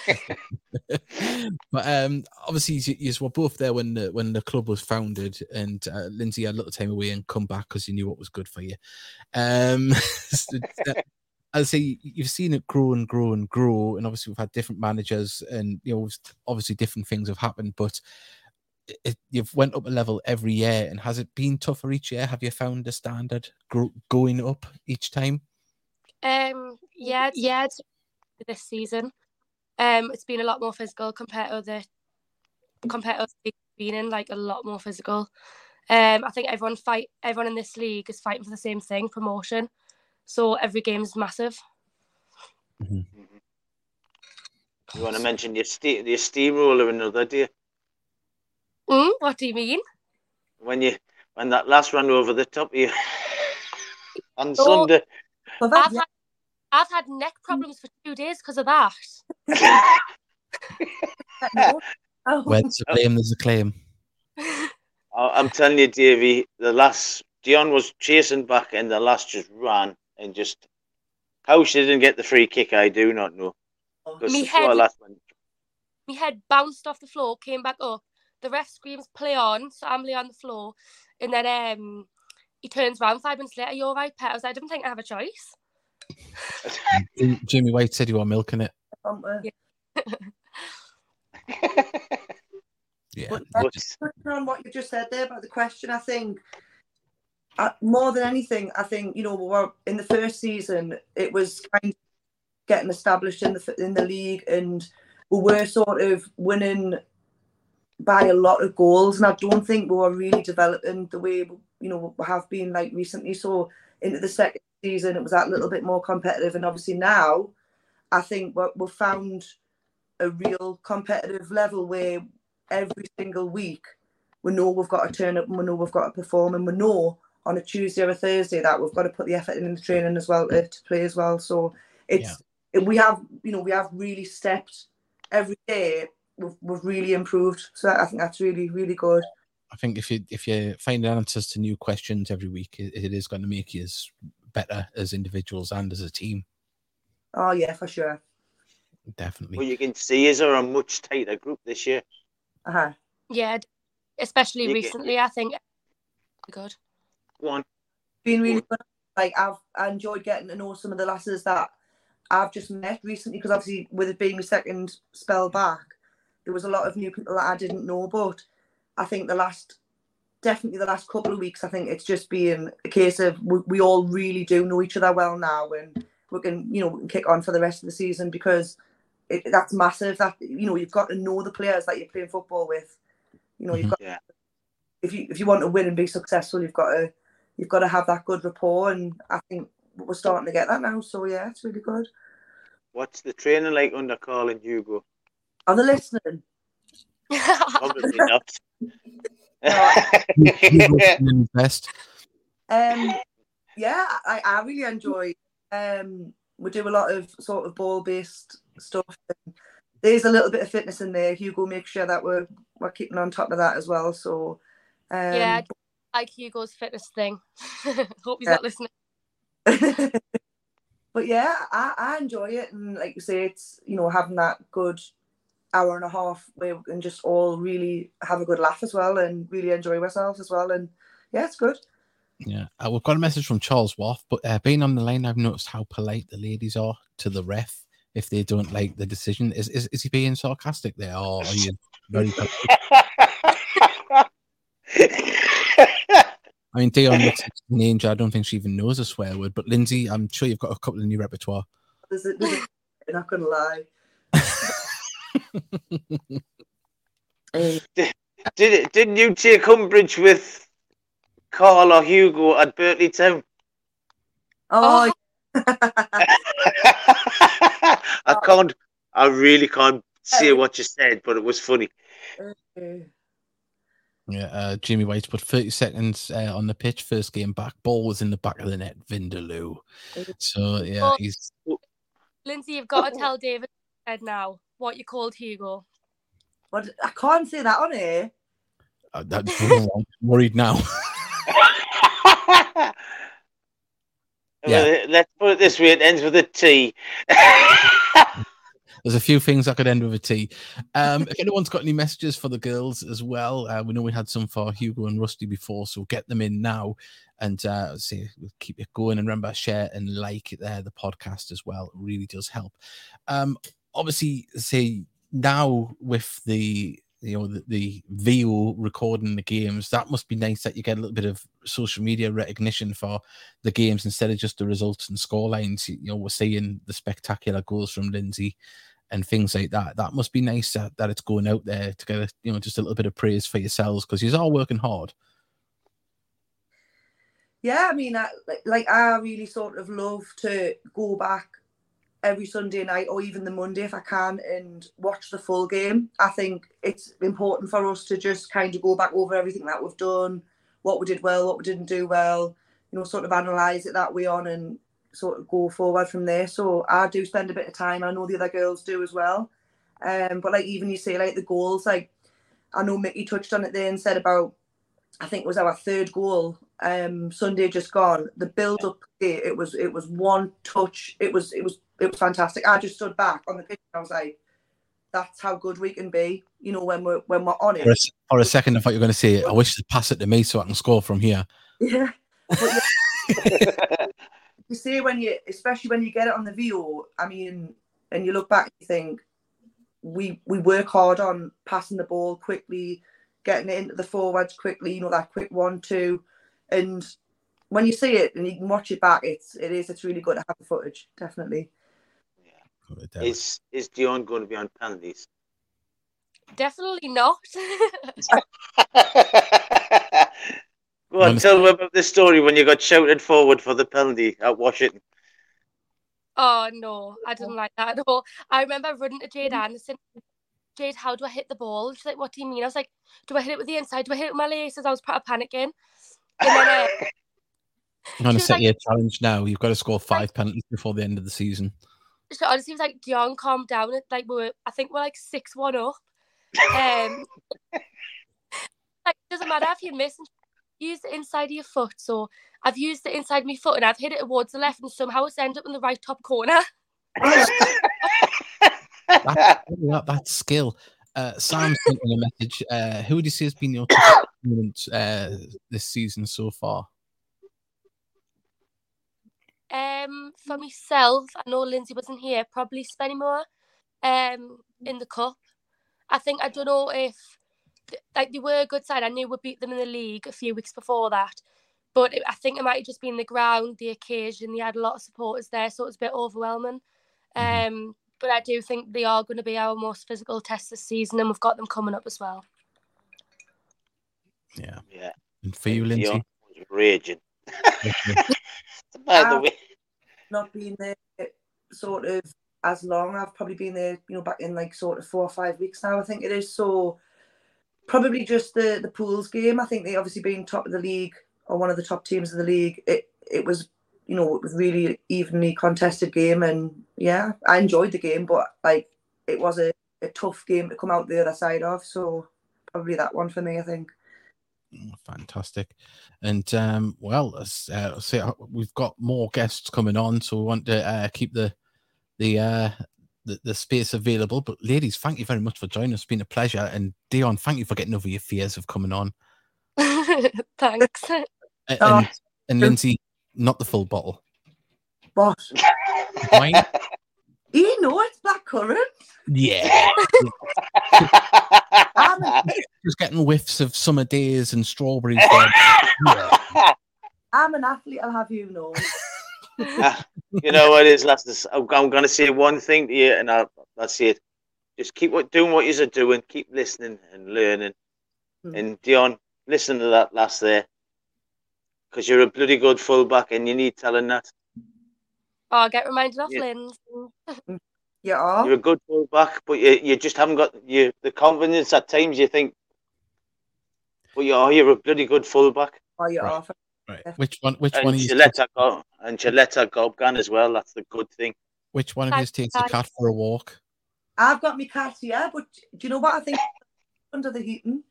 but um, obviously, you, you were both there when the when the club was founded, and uh, Lindsay had a little time away and come back because you knew what was good for you. Um, so, uh, I say you've seen it grow and grow and grow, and obviously we've had different managers, and you know obviously different things have happened, but. It, you've went up a level every year, and has it been tougher each year? Have you found the standard grow, going up each time? um, yeah, yeah, this season. Um, it's been a lot more physical compared to the compared to the been in, like a lot more physical. Um, I think everyone fight everyone in this league is fighting for the same thing, promotion. So every game is massive. You want to mention your ste- your steamroller another day Mm, what do you mean? when you when that last ran over the top of you on Oh. Sunday. Well, that, I've had I've had neck problems for two days because of that. yeah, no. Oh, Where there's a claim, there's a claim. I- I'm telling you, Davey, the last Dion was chasing back, and the last just ran and just how she didn't get the free kick, I do not know. 'Cause Me before head- last one, My head bounced off the floor, came back up. The ref screams, "Play on!" So I'm laying on the floor, and then um, he turns around five minutes later. You're all right, pet? I was like, I didn't think I have a choice. Jim- Jimmy White said you were milking it. Yeah. But- but on what you just said there about the question, I think uh, more than anything, I think you know in the first season. It was kind of getting established in the in the league, and we were sort of winning by a lot of goals. And I don't think we were really developing the way you know we have been like recently. So into the second season, it was that little bit more competitive, and obviously now, I think we we've found a real competitive level where every single week we know we've got to turn up and we know we've got to perform and we know on a Tuesday or a Thursday that we've got to put the effort in, in the training as well to, to play as well. So it's it, we have you know we have really stepped every day. We've, we've really improved. So I think that's really really good. I think if you if you find answers to new questions every week, it, it is going to make you as better as individuals and as a team. Oh yeah, for sure. Definitely. what you can see is are a much tighter group this year. Uh-huh. Yeah, especially You get- recently. I think good. Go on. Been really good. Like I've I enjoyed getting to know some of the lasses that I've just met recently because obviously with it being my second spell back, there was a lot of new people that I didn't know. But I think the last, definitely the last couple of weeks, I think it's just been a case of we, we all really do know each other well now, and we can you know we can kick on for the rest of the season because it, that's massive. That you know you've got to know the players that you're playing football with. You know you've mm-hmm. got Yeah. if you if you want to win and be successful, you've got to you've got to have that good rapport, and I think we're starting to get that now. So yeah, it's really good. What's the training like under Carl and Hugo? Are they listening? Probably not. Best. Um, yeah, I, I really enjoy. Um, we do a lot of sort of ball based stuff. And there's a little bit of fitness in there. Hugo makes sure that we're we're keeping on top of that as well. So um, yeah, I like Hugo's fitness thing. Hope he's Yeah. not listening. but yeah, I, I enjoy it, and like you say, it's you know having that good hour and a half where we can just all really have a good laugh as well, and really enjoy ourselves as well, and yeah, it's good. Yeah, uh, we've got a message from Charles Waff, but uh, being on the line, I've noticed how polite the ladies are to the ref if they don't like the decision. Is is, is he being sarcastic there, or are you very? I mean, Dion looks like an angel. I don't think she even knows a swear word. But Lindsay, I'm sure you've got a couple in your repertoire. There's a, there's a, I'm not gonna lie. Um, Did it, didn't you take umbrage with Carl or Hugo at Birtley Town? oh, I can't. I really can't say what you said, but it was funny. yeah. Yeah, uh, Jimmy White put 30 seconds uh, on the pitch, first game back. Ball was in the back of the net, Vindaloo. So, yeah, Oh. he's Lindsay, you've got to tell David said now what you called Hugo. But I can't say that on here. uh, that, I'm worried now. Yeah. Let's put it this way: it ends with a T. There's a few things I could end with a T. Um, if anyone's got any messages for the girls as well, uh, we know we had some for Hugo and Rusty before, so get them in now. And uh, see, we'll keep it going. And remember, share and like uh, the podcast as well. It really does help. Um, obviously, say now with the you know the, the Veo recording the games. That must be nice that you get a little bit of social media recognition for the games instead of just the results and score lines. You know, we're seeing the spectacular goals from Lindsay and things like that. That must be nice that, that it's going out there to get a, you know just a little bit of praise for yourselves because you're all working hard. Yeah, I mean, I, like, like I really sort of love to go back every Sunday night or even the Monday if I can and watch the full game. I think it's important for us to just kind of go back over everything that we've done, what we did well, what we didn't do well, you know, sort of analyse it that way on and sort of go forward from there. So I do spend a bit of time. I know the other girls do as well. Um, but like even you say like the goals, like I know Mickey touched on it there and said about I think it was our third goal um Sunday just gone. The build up it was it was one touch. It was it was it was fantastic. I just stood back on the pitch and I was like, that's how good we can be, you know, when we're when we're on For a, it. for a second, I thought you were going to say, "I wish to pass it to me so I can score from here." Yeah. But yeah, you see when you especially when you get it on the Veo, I mean, and you look back, you think we we work hard on passing the ball quickly, getting it into the forwards quickly, you know, that quick one two. And when you see it and you can watch it back, it's it is it's really good to have the footage, definitely. Is is Dion going to be on penalties? Definitely not. Go on, tell me about the story when you got shouted forward for the penalty at Washington. oh no, I didn't like that at all. I remember running to Jade Anderson. Jade, how do I hit the ball? She's like, what do you mean? I was like, do I hit it with the inside? Do I hit it with my laces? I was part of panicking. And then uh, I'm going to set like- you a challenge now. You've got to score five penalties before the end of the season. So honestly was like, Dion, calm down. It like we were, I think we're like six one up. Um, like it doesn't matter if you miss. Use the inside of your foot. So I've used the inside of my foot and I've hit it towards the left, and somehow it's ended up in the right top corner. That, that, skill. Uh, Sam sent in a message. Uh, who would you say has been your toughest opponent uh, this season so far? Um, for myself, I know Lindsay wasn't here. Probably Spennymoor, um, in the cup. I think I don't know if like they were a good side. I knew we beat them in the league a few weeks before that, but it, I think it might have just been the ground, the occasion. They had a lot of supporters there, so it was a bit overwhelming. Mhm. Um, but I do think they are going to be our most physical test this season, and we've got them coming up as well. Yeah. Yeah, And for you, Dion Lindsay? was raging. By the way, Not been there sort of as long. I've probably been there, you know, back in like sort of four or five weeks now, I think it is. So probably just the the pools game. I think they obviously being top of the league or one of the top teams of the league. It it was you know it was really evenly contested game, and yeah, I enjoyed the game, but like it was a, a tough game to come out the other side of. So probably that one for me, I think. Oh, Fantastic. And um, well, as, uh, say, uh, we've got more guests coming on, so we want to uh, keep the the, uh, the the space available. But ladies, thank you very much for joining us. It's been a pleasure. And Dion, thank you for getting over your fears of coming on. Thanks. A- oh. And, Oh. and Lindsay, not the full bottle. But Wine? you know it's blackcurrant. Yeah. I'm Just getting whiffs of summer days and strawberries. Yeah. I'm an athlete. I'll have you know. you know what it is, lads? I'm, I'm going to say one thing to you, and I'll, that's it. Just keep what, doing what you're doing. Keep listening and learning. Hmm. And Dion, listen to that last there, because you're a bloody good fullback, and you need telling that. Oh, I'll get reminded of Yeah. Lynn's. You are. You're a good fullback, but you, you just haven't got you the confidence at times. You think, but you are you're a bloody good fullback, Oh, you Right. are. Right. Which one? Which one and of you you? go, and you let her gun as well. That's the good thing. Which one of you takes the Thanks. cat for a walk? I've got my cat here, but do you know what I think? Under the heating,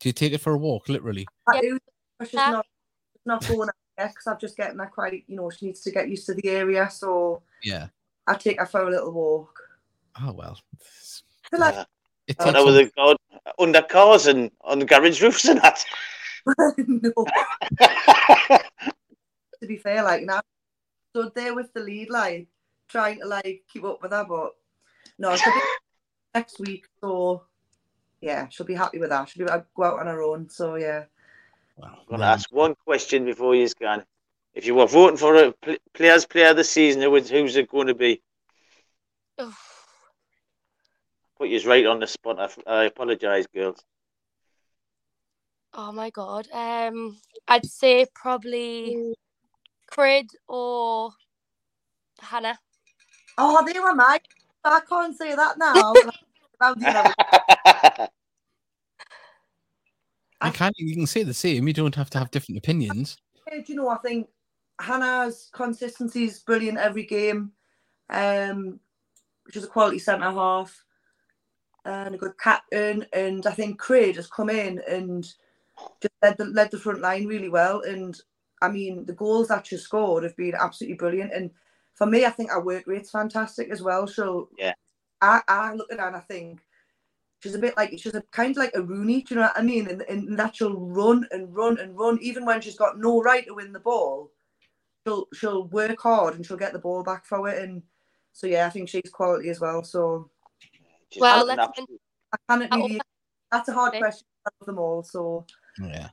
Do you take it for a walk, literally? I Yeah. do. She's Yeah. not not going out yet because I'm just getting her quite. You know, she needs to get used to the area, so Yeah. I take her for a little walk. Oh well. I feel like Uh, It I takes know with the God under cars and on garage roofs and that. no, to be fair, like now, stood there with the lead, like trying to like keep up with her, but no, it's a bit next week, so yeah, she'll be happy with that. She'll be able to go out on her own. So yeah. Well, I'm going to ask one question before you're gone. If you were voting for a pl- players player of the season, who would, who's it going to be? Oof. Put you right on the spot. I, f- I apologise, girls. Oh my god. Um, I'd say probably Crid or Hannah. Oh, they were my. I can't say that now. About the other- you can you can say the same. You don't have to have different opinions. Do you know, I think Hannah's consistency is brilliant every game. Um, she's a quality centre half and a good captain. And I think Craig has come in and just led the, led the front line really well. And I mean, the goals that she scored have been absolutely brilliant. And for me, I think our work rate's fantastic as well. So Yeah. I, I look at her and I think she's a bit like she's a kind of like a Rooney, do you know what I mean? And, and that she'll run and run and run, even when she's got no right to win the ball. She'll she'll work hard and she'll get the ball back for it. And so yeah, I think she's quality as well. So Well, got let's I can't really. That's a hard okay. question of them all. So Yeah.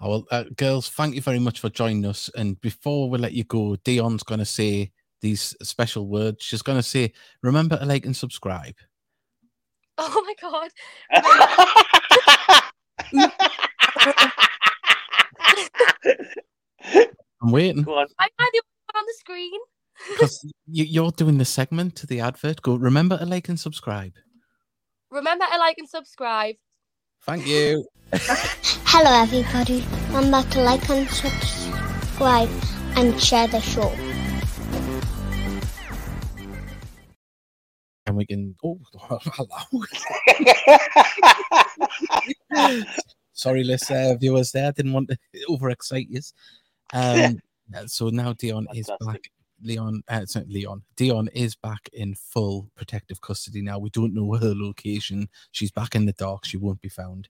Oh, well, uh, girls, thank you very much for joining us. And before we let you go, Dion's going to say these special words. She's going to say, remember to like and subscribe. Oh my god. I'm waiting Go on. I had the one on the screen. because you, you're doing the segment to the advert. Go, remember to like and subscribe. Remember to like and subscribe. Thank you. Hello, everybody. Remember to like and subscribe and share the show. And we can. Oh, hello. Sorry, list uh, viewers there. I didn't want to overexcite you. Um, so now Dion is Fantastic. back. Leon, uh, Leon. Dion is back in full protective custody now. We don't know her location. She's back in the dark. She won't be found.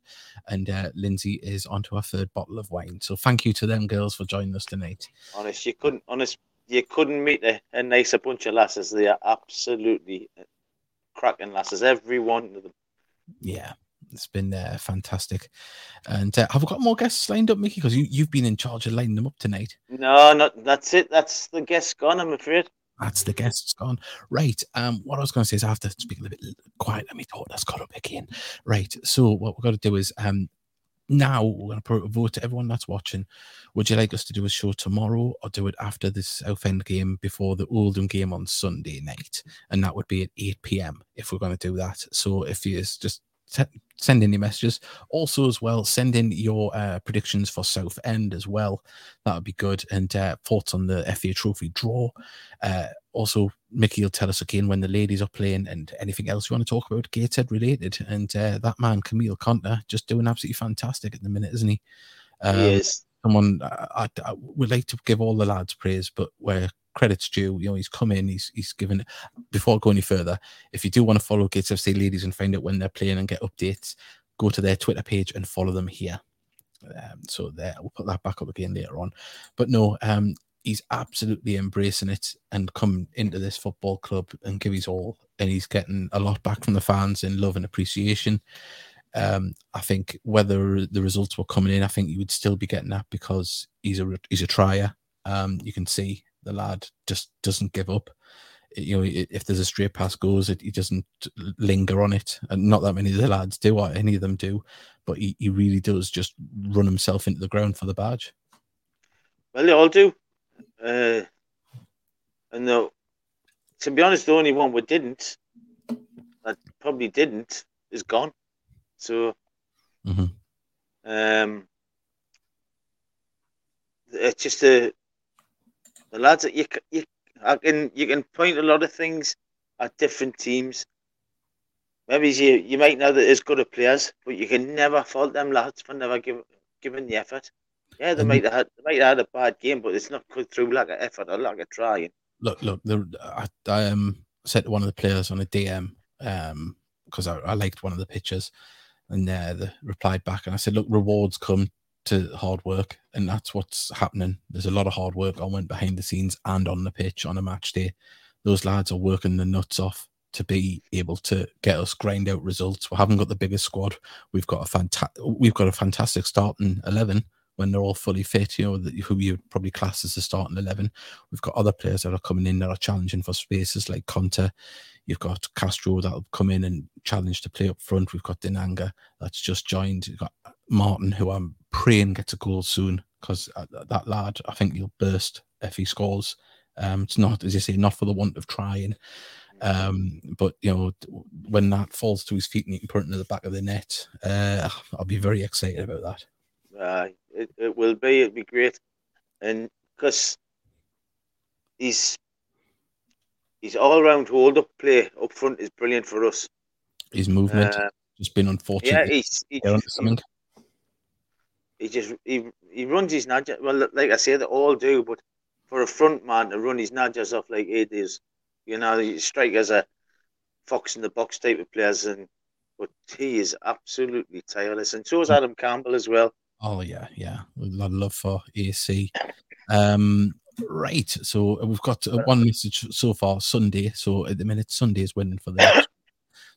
And uh, Lindsay is onto her third bottle of wine. So thank you to them girls for joining us tonight. honest, you couldn't. Honest, you couldn't meet a, a nicer bunch of lasses. They are absolutely cracking lasses. Every one of them. Yeah, it's been uh, fantastic. And uh, have we got more guests lined up, Mickey? Because you, you've been in charge of lining them up tonight. No, not that's it. That's the guest gone. I'm afraid. That's the guests gone. Right. Um, what I was going to say is I have to speak a little bit quiet. Let me thought that's got up again. Right. So what we're going to do is um now we're going to put a vote to everyone that's watching. Would you like us to do a show tomorrow or do it after the Southend game before the Oldham game on Sunday night? And that would be at 8 p.m. if we're going to do that. So if you just send in your messages, also as well, send in your uh, predictions for Southend as well. That would be good. And uh, thoughts on the FA Trophy draw. Uh, also, Mickey will tell us again when the ladies are playing and anything else you want to talk about Gateshead related. And uh, that man, Kamil Conteh, just doing absolutely fantastic at the minute, isn't he? Um, he is. someone I, I, I would like to give all the lads praise, but where credits due, you know, he's come in, he's he's given. Before I go any further, if you do want to follow Gates FC ladies and find out when they're playing and get updates, go to their Twitter page and follow them here. Um, so there, we'll put that back up again later on. But no, um, he's absolutely embracing it and come into this football club and give his all, and he's getting a lot back from the fans in love and appreciation. Um, I think whether the results were coming in, I think you would still be getting that because he's a he's a trier. Um, you can see the lad just doesn't give up. You know, if there's a straight pass goes, it, he doesn't linger on it, and not that many of the lads do, or any of them do, but he, he really does just run himself into the ground for the badge. Well, they all do. Uh, and the, to be honest, the only one we didn't, that probably didn't, is gone. So, Mhm. um, it's just the the lads that you you I can you can point a lot of things at different teams. Maybe you you might know that there's good at players, but you can never fault them lads for never give, giving the effort. Yeah, they And- might have had, they might have had a bad game, but it's not cut through lack of effort or lack of trying. look, look, the, I, I um, said to one of the players on a DM um, because I, I liked one of the pictures, and uh, they replied back, and I said, look, rewards come to hard work, and that's what's happening. There's a lot of hard work on went behind the scenes and on the pitch on a match day. Those lads are working the nuts off to be able to get us grind out results. We haven't got the biggest squad. We've got a fantastic we've got a fantastic starting eleven when they're all fully fit. You know that who you probably class as the starting eleven. We've got other players that are coming in that are challenging for spaces like Conteh. You've got Castro that'll come in and challenge to play up front. We've got Dinanga that's just joined. You've got Martin, who I'm praying gets a goal soon because that lad, I think he'll burst if he scores. Um, it's not, as you say, not for the want of trying. Um, but you know, when that falls to his feet and he can put it into the back of the net, uh, I'll be very excited about that. Uh, it, it will be. It'll be great, and because he's he's all round hold up play up front is brilliant for us. His movement Uh, just been unfortunate. yeah, he's he, Down something. He just he he runs his nudges. Well, like I say, they all do, but for a front man to run his nudges off like it is, you know, you strike as a fox in the box type of players, and but he is absolutely tireless, and so is Adam Campbell as well. Oh yeah, yeah. A lot of love for AC. Um, right. So we've got one message so far. Sunday. So at the minute, Sunday is winning for them.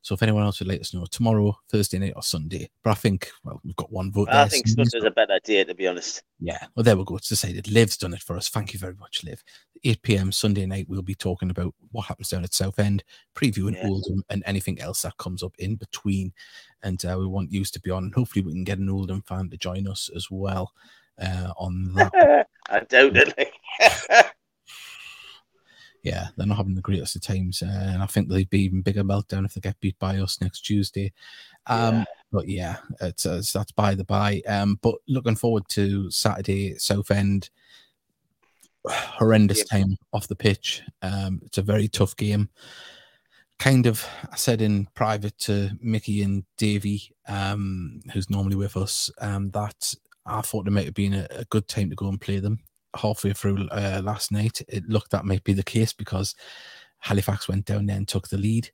So if anyone else would let us know tomorrow, Thursday night or Sunday, but I think well we've got one vote. I there. think Sunday's Sunday's a better idea, to be honest. Yeah, well, there we go. It's decided. Liv's done it for us. Thank you very much, Liv. 8 p.m. Sunday night, we'll be talking about what happens down at Southend, previewing Yeah. Oldham, and anything else that comes up in between. And uh, we want you to be on. Hopefully, we can get an Oldham fan to join us as well uh, on that. I doubt it. Yeah, they're not having the greatest of times, uh, and I think they'd be even bigger meltdown if they get beat by us next Tuesday. Um, Yeah. But yeah, it's, it's- that's by the by. Um, but looking forward to Saturday, Southend. Horrendous Yeah. time off the pitch. Um, it's a very tough game. Kind of, I said in private to Mickey and Davey, um, who's normally with us, um, that I thought it might have been a, a good time to go and play them halfway through uh, last night. It looked that might be the case because Halifax went down there and took the lead.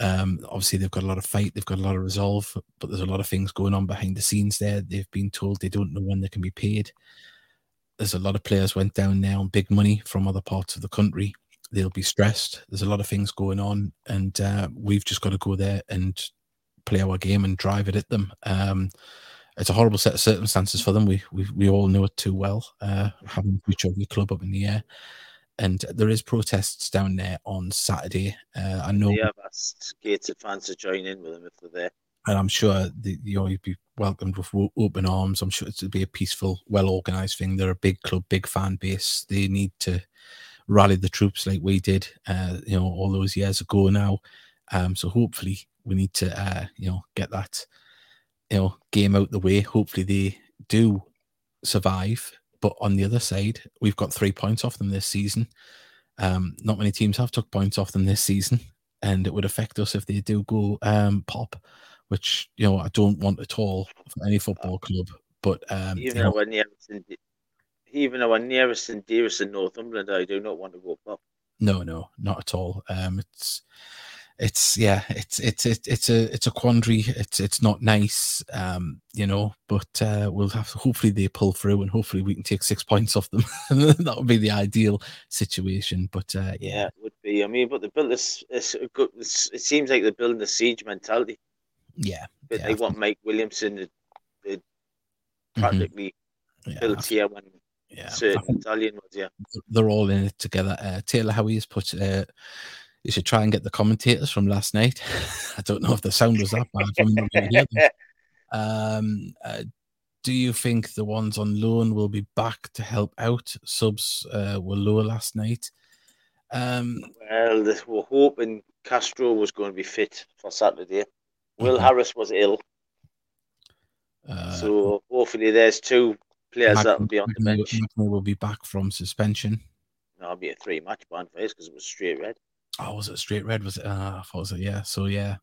Um, obviously, they've got a lot of fight, they've got a lot of resolve, but there's a lot of things going on behind the scenes there. They've been told they don't know when they can be paid. There's a lot of players went down there on big money from other parts of the country. They'll be stressed. There's a lot of things going on, and uh, we've just got to go there and play our game and drive it at them. Um, it's a horrible set of circumstances for them. We we, we all know it too well. Uh, having the future of your club up in the air, and there is protests down there on Saturday. Uh, I know, Yeah, I've asked Gateshead fans to join in with them if they're there. and I'm sure the, you know you'd be welcomed with open arms. I'm sure it'll be a peaceful, well organised thing. They're a big club, big fan base. They need to rally the troops like we did, uh, you know, all those years ago now. Um, so hopefully we need to, uh, you know, get that, you know, game out the way. Hopefully they do survive. But on the other side, we've got three points off them this season. Um, not many teams have took points off them this season, and it would affect us if they do go um, pop, which you know I don't want at all for any football club. But um, you Even know, our nearest and even our nearest and dearest in Northumberland, I do not want to go pop. No, no, not at all. Um, it's, it's yeah, it's it's it's it's a it's a quandary. It's it's not nice, um, you know. But uh, we'll have to. Hopefully they pull through, and hopefully we can take six points off them. that would be the ideal situation. But uh, yeah, Yeah, it would be. I mean, but they built this. It's a good. It's, it seems like they're building a siege mentality. yeah, But Yeah, they I want Mike Williamson to, to Mhm. practically yeah, built here when yeah. Certain Italian was here. they're all in it together. Uh, Taylor Howie has put. Uh, you should try and get the commentators from last night. I don't know if the sound was that bad. when we were hear them. Um, uh, do you think the ones on loan will be back to help out? Subs uh, were lower last night. Um, Well, this, we're hoping Castro was going to be fit for Saturday. Will Mhm. Harris was ill, uh, so hopefully there's two players that will be on the bench. McNamee will be back from suspension. No, I'll be a three match ban for us because it was straight red. Oh, was it straight red? Was it? Uh, I thought it was it. Yeah. So yeah.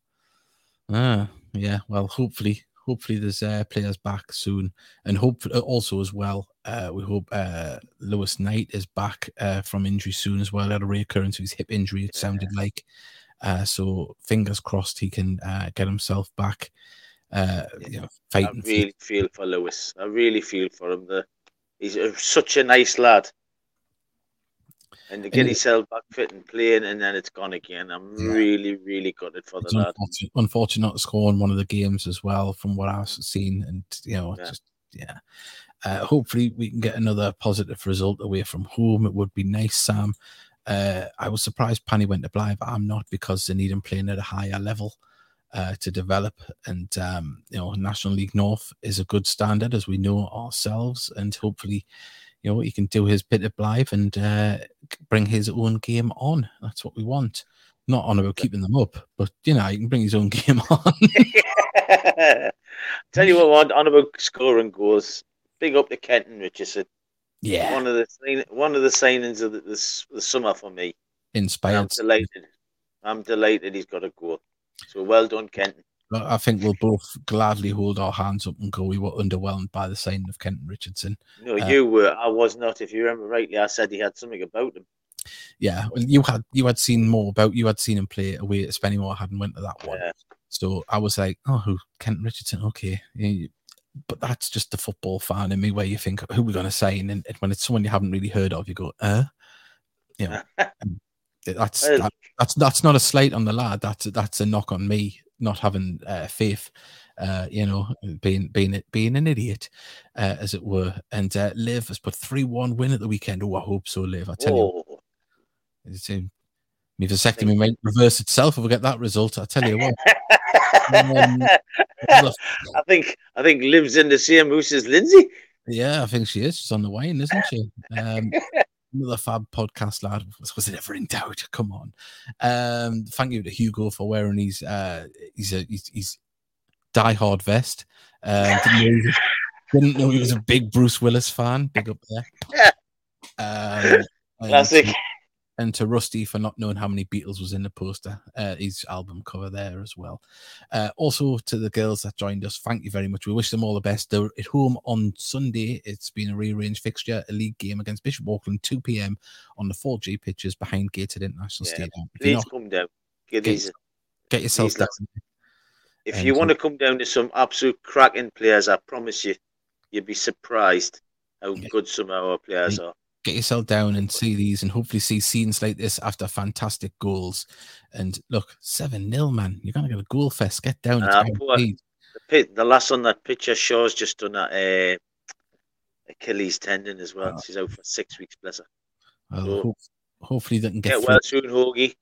Ah, yeah. Well, hopefully, hopefully there's uh, players back soon, and hope also as well. Uh, we hope uh, Lewis Knight is back uh, from injury soon as well. Had a reoccurrence of his hip injury. It sounded like. Uh, so fingers crossed he can uh, get himself back. Uh, you know, I really feel for Lewis. I really feel for him. The, he's such a nice lad. And to get himself back fit and playing, and then it's gone again. I'm Yeah. really, really gutted for the lad. unfortunate, unfortunate not to score in one of the games as well, from what I've seen, and you know, Yeah. just yeah. Uh, hopefully, we can get another positive result away from home. It would be nice, Sam. Uh, I was surprised Panny went to Blyth. I'm not because they need him playing at a higher level uh, to develop. And um, you know, National League North is a good standard, as we know ourselves, and hopefully. You know, he can do his bit of Blyth and uh, bring his own game on. That's what we want not on about keeping them up, but you know, he can bring his own game on. Tell you what, on, on about scoring goals, big up to Kenton Richardson. yeah, One of the one of the signings of the, this the summer for me. And I'm delighted. I'm delighted he's got a goal. So well done, Kenton. I think we'll both gladly hold our hands up and go. We were underwhelmed by the signing of Kenton Richardson. No, Uh, you were. I was not. If you remember rightly, I said he had something about him. Yeah, well, you had you had seen more about you had seen him play away at Spennymoor. I hadn't went to that one, Yeah. so I was like, oh, who Kenton Richardson? Okay, Yeah, but that's just the football fan in me, where you think who we're going to sign, and when it's someone you haven't really heard of, you go, uh, you know, that's that, that's that's not a slight on the lad. That's that's a knock on me not having uh, faith. Uh, you know, being being being an idiot, uh, as it were. And uh, Liv has put three one win at the weekend. Oh, I hope so, Liv. I tell you, Oh, it's, um, my vasectomy might reverse itself if we get that result. I tell you what. Um, I think I think lives in the same house as Lindsay. yeah, I think she is. She's on the wane, isn't she? Um, another fab podcast lad. Was, was it ever in doubt? Come on. Um, thank you to Hugo for wearing his uh, he's a he's, he's diehard vest. Um, didn't, know he was, didn't know he was a big Bruce Willis fan. Big up there. Um, Classic. To- and to Rusty for not knowing how many Beatles was in the poster, uh, his album cover there as well. Uh, also to the girls that joined us, thank you very much. We wish them all the best. They're at home on Sunday. It's been a rearranged fixture, a league game against Bishop Auckland, 2 p.m. on the 4G pitches behind Gateshead International Yeah, Stadium. Please not, come down. Get these. get yourself down. If and you want to come down to some absolute cracking players, I promise you, you'd be surprised how Yeah. good some of our players are. Get yourself down and see these and hopefully see scenes like this after fantastic goals. And look, 7 0, man. You're going to get a goal fest. Get down. Guaranteed. The, pit, the last on that picture, Shaw's just done that uh, Achilles tendon as well. Oh. She's out for six weeks, bless her. Well, So- hope- hopefully they can get, Get well soon, Hoagie.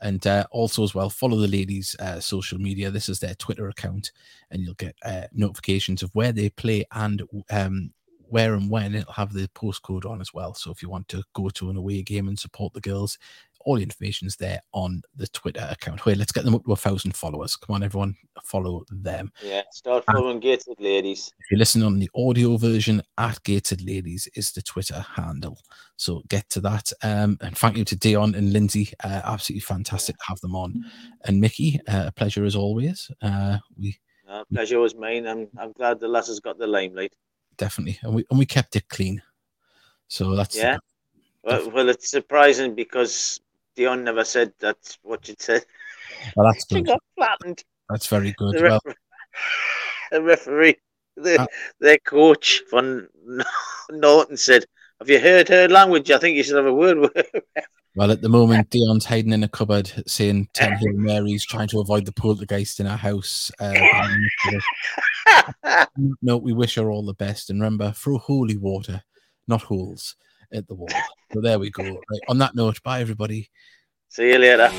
and uh, also as well follow the ladies uh, social media this is their twitter account and you'll get uh, notifications of where they play and um, where and when it'll have the postcode on as well so if you want to go to an away game and support the girls all the information's there on the twitter account wait let's get them up to a thousand followers come on everyone follow them Yeah, start following Gateshead ladies. if you're listening on the audio version, at Gateshead Ladies is the Twitter handle. So get to that. Um, and thank you to Dion and Lindsay. Uh, absolutely fantastic to have them on. And Mickey, uh, a pleasure as always. Uh, we Uh, pleasure was mine. I'm I'm glad the lass has got the limelight. Definitely and we and we kept it clean. So that's Yeah. Well, well, it's surprising because Dion never said that's what you said. well, that's She good. got flattened. That's very good. The, Well, the referee, the, Uh, their coach von Norton said, "Have you heard her language? I think you should have a word with her." Well, at the moment, Dion's hiding in a cupboard saying 10 Hail Marys, trying to avoid the poltergeist in our house. Uh, no, we wish her all the best. And remember, throw holy water, not holes, at the wall. So there we go. Right, on that note, bye, everybody. See you later.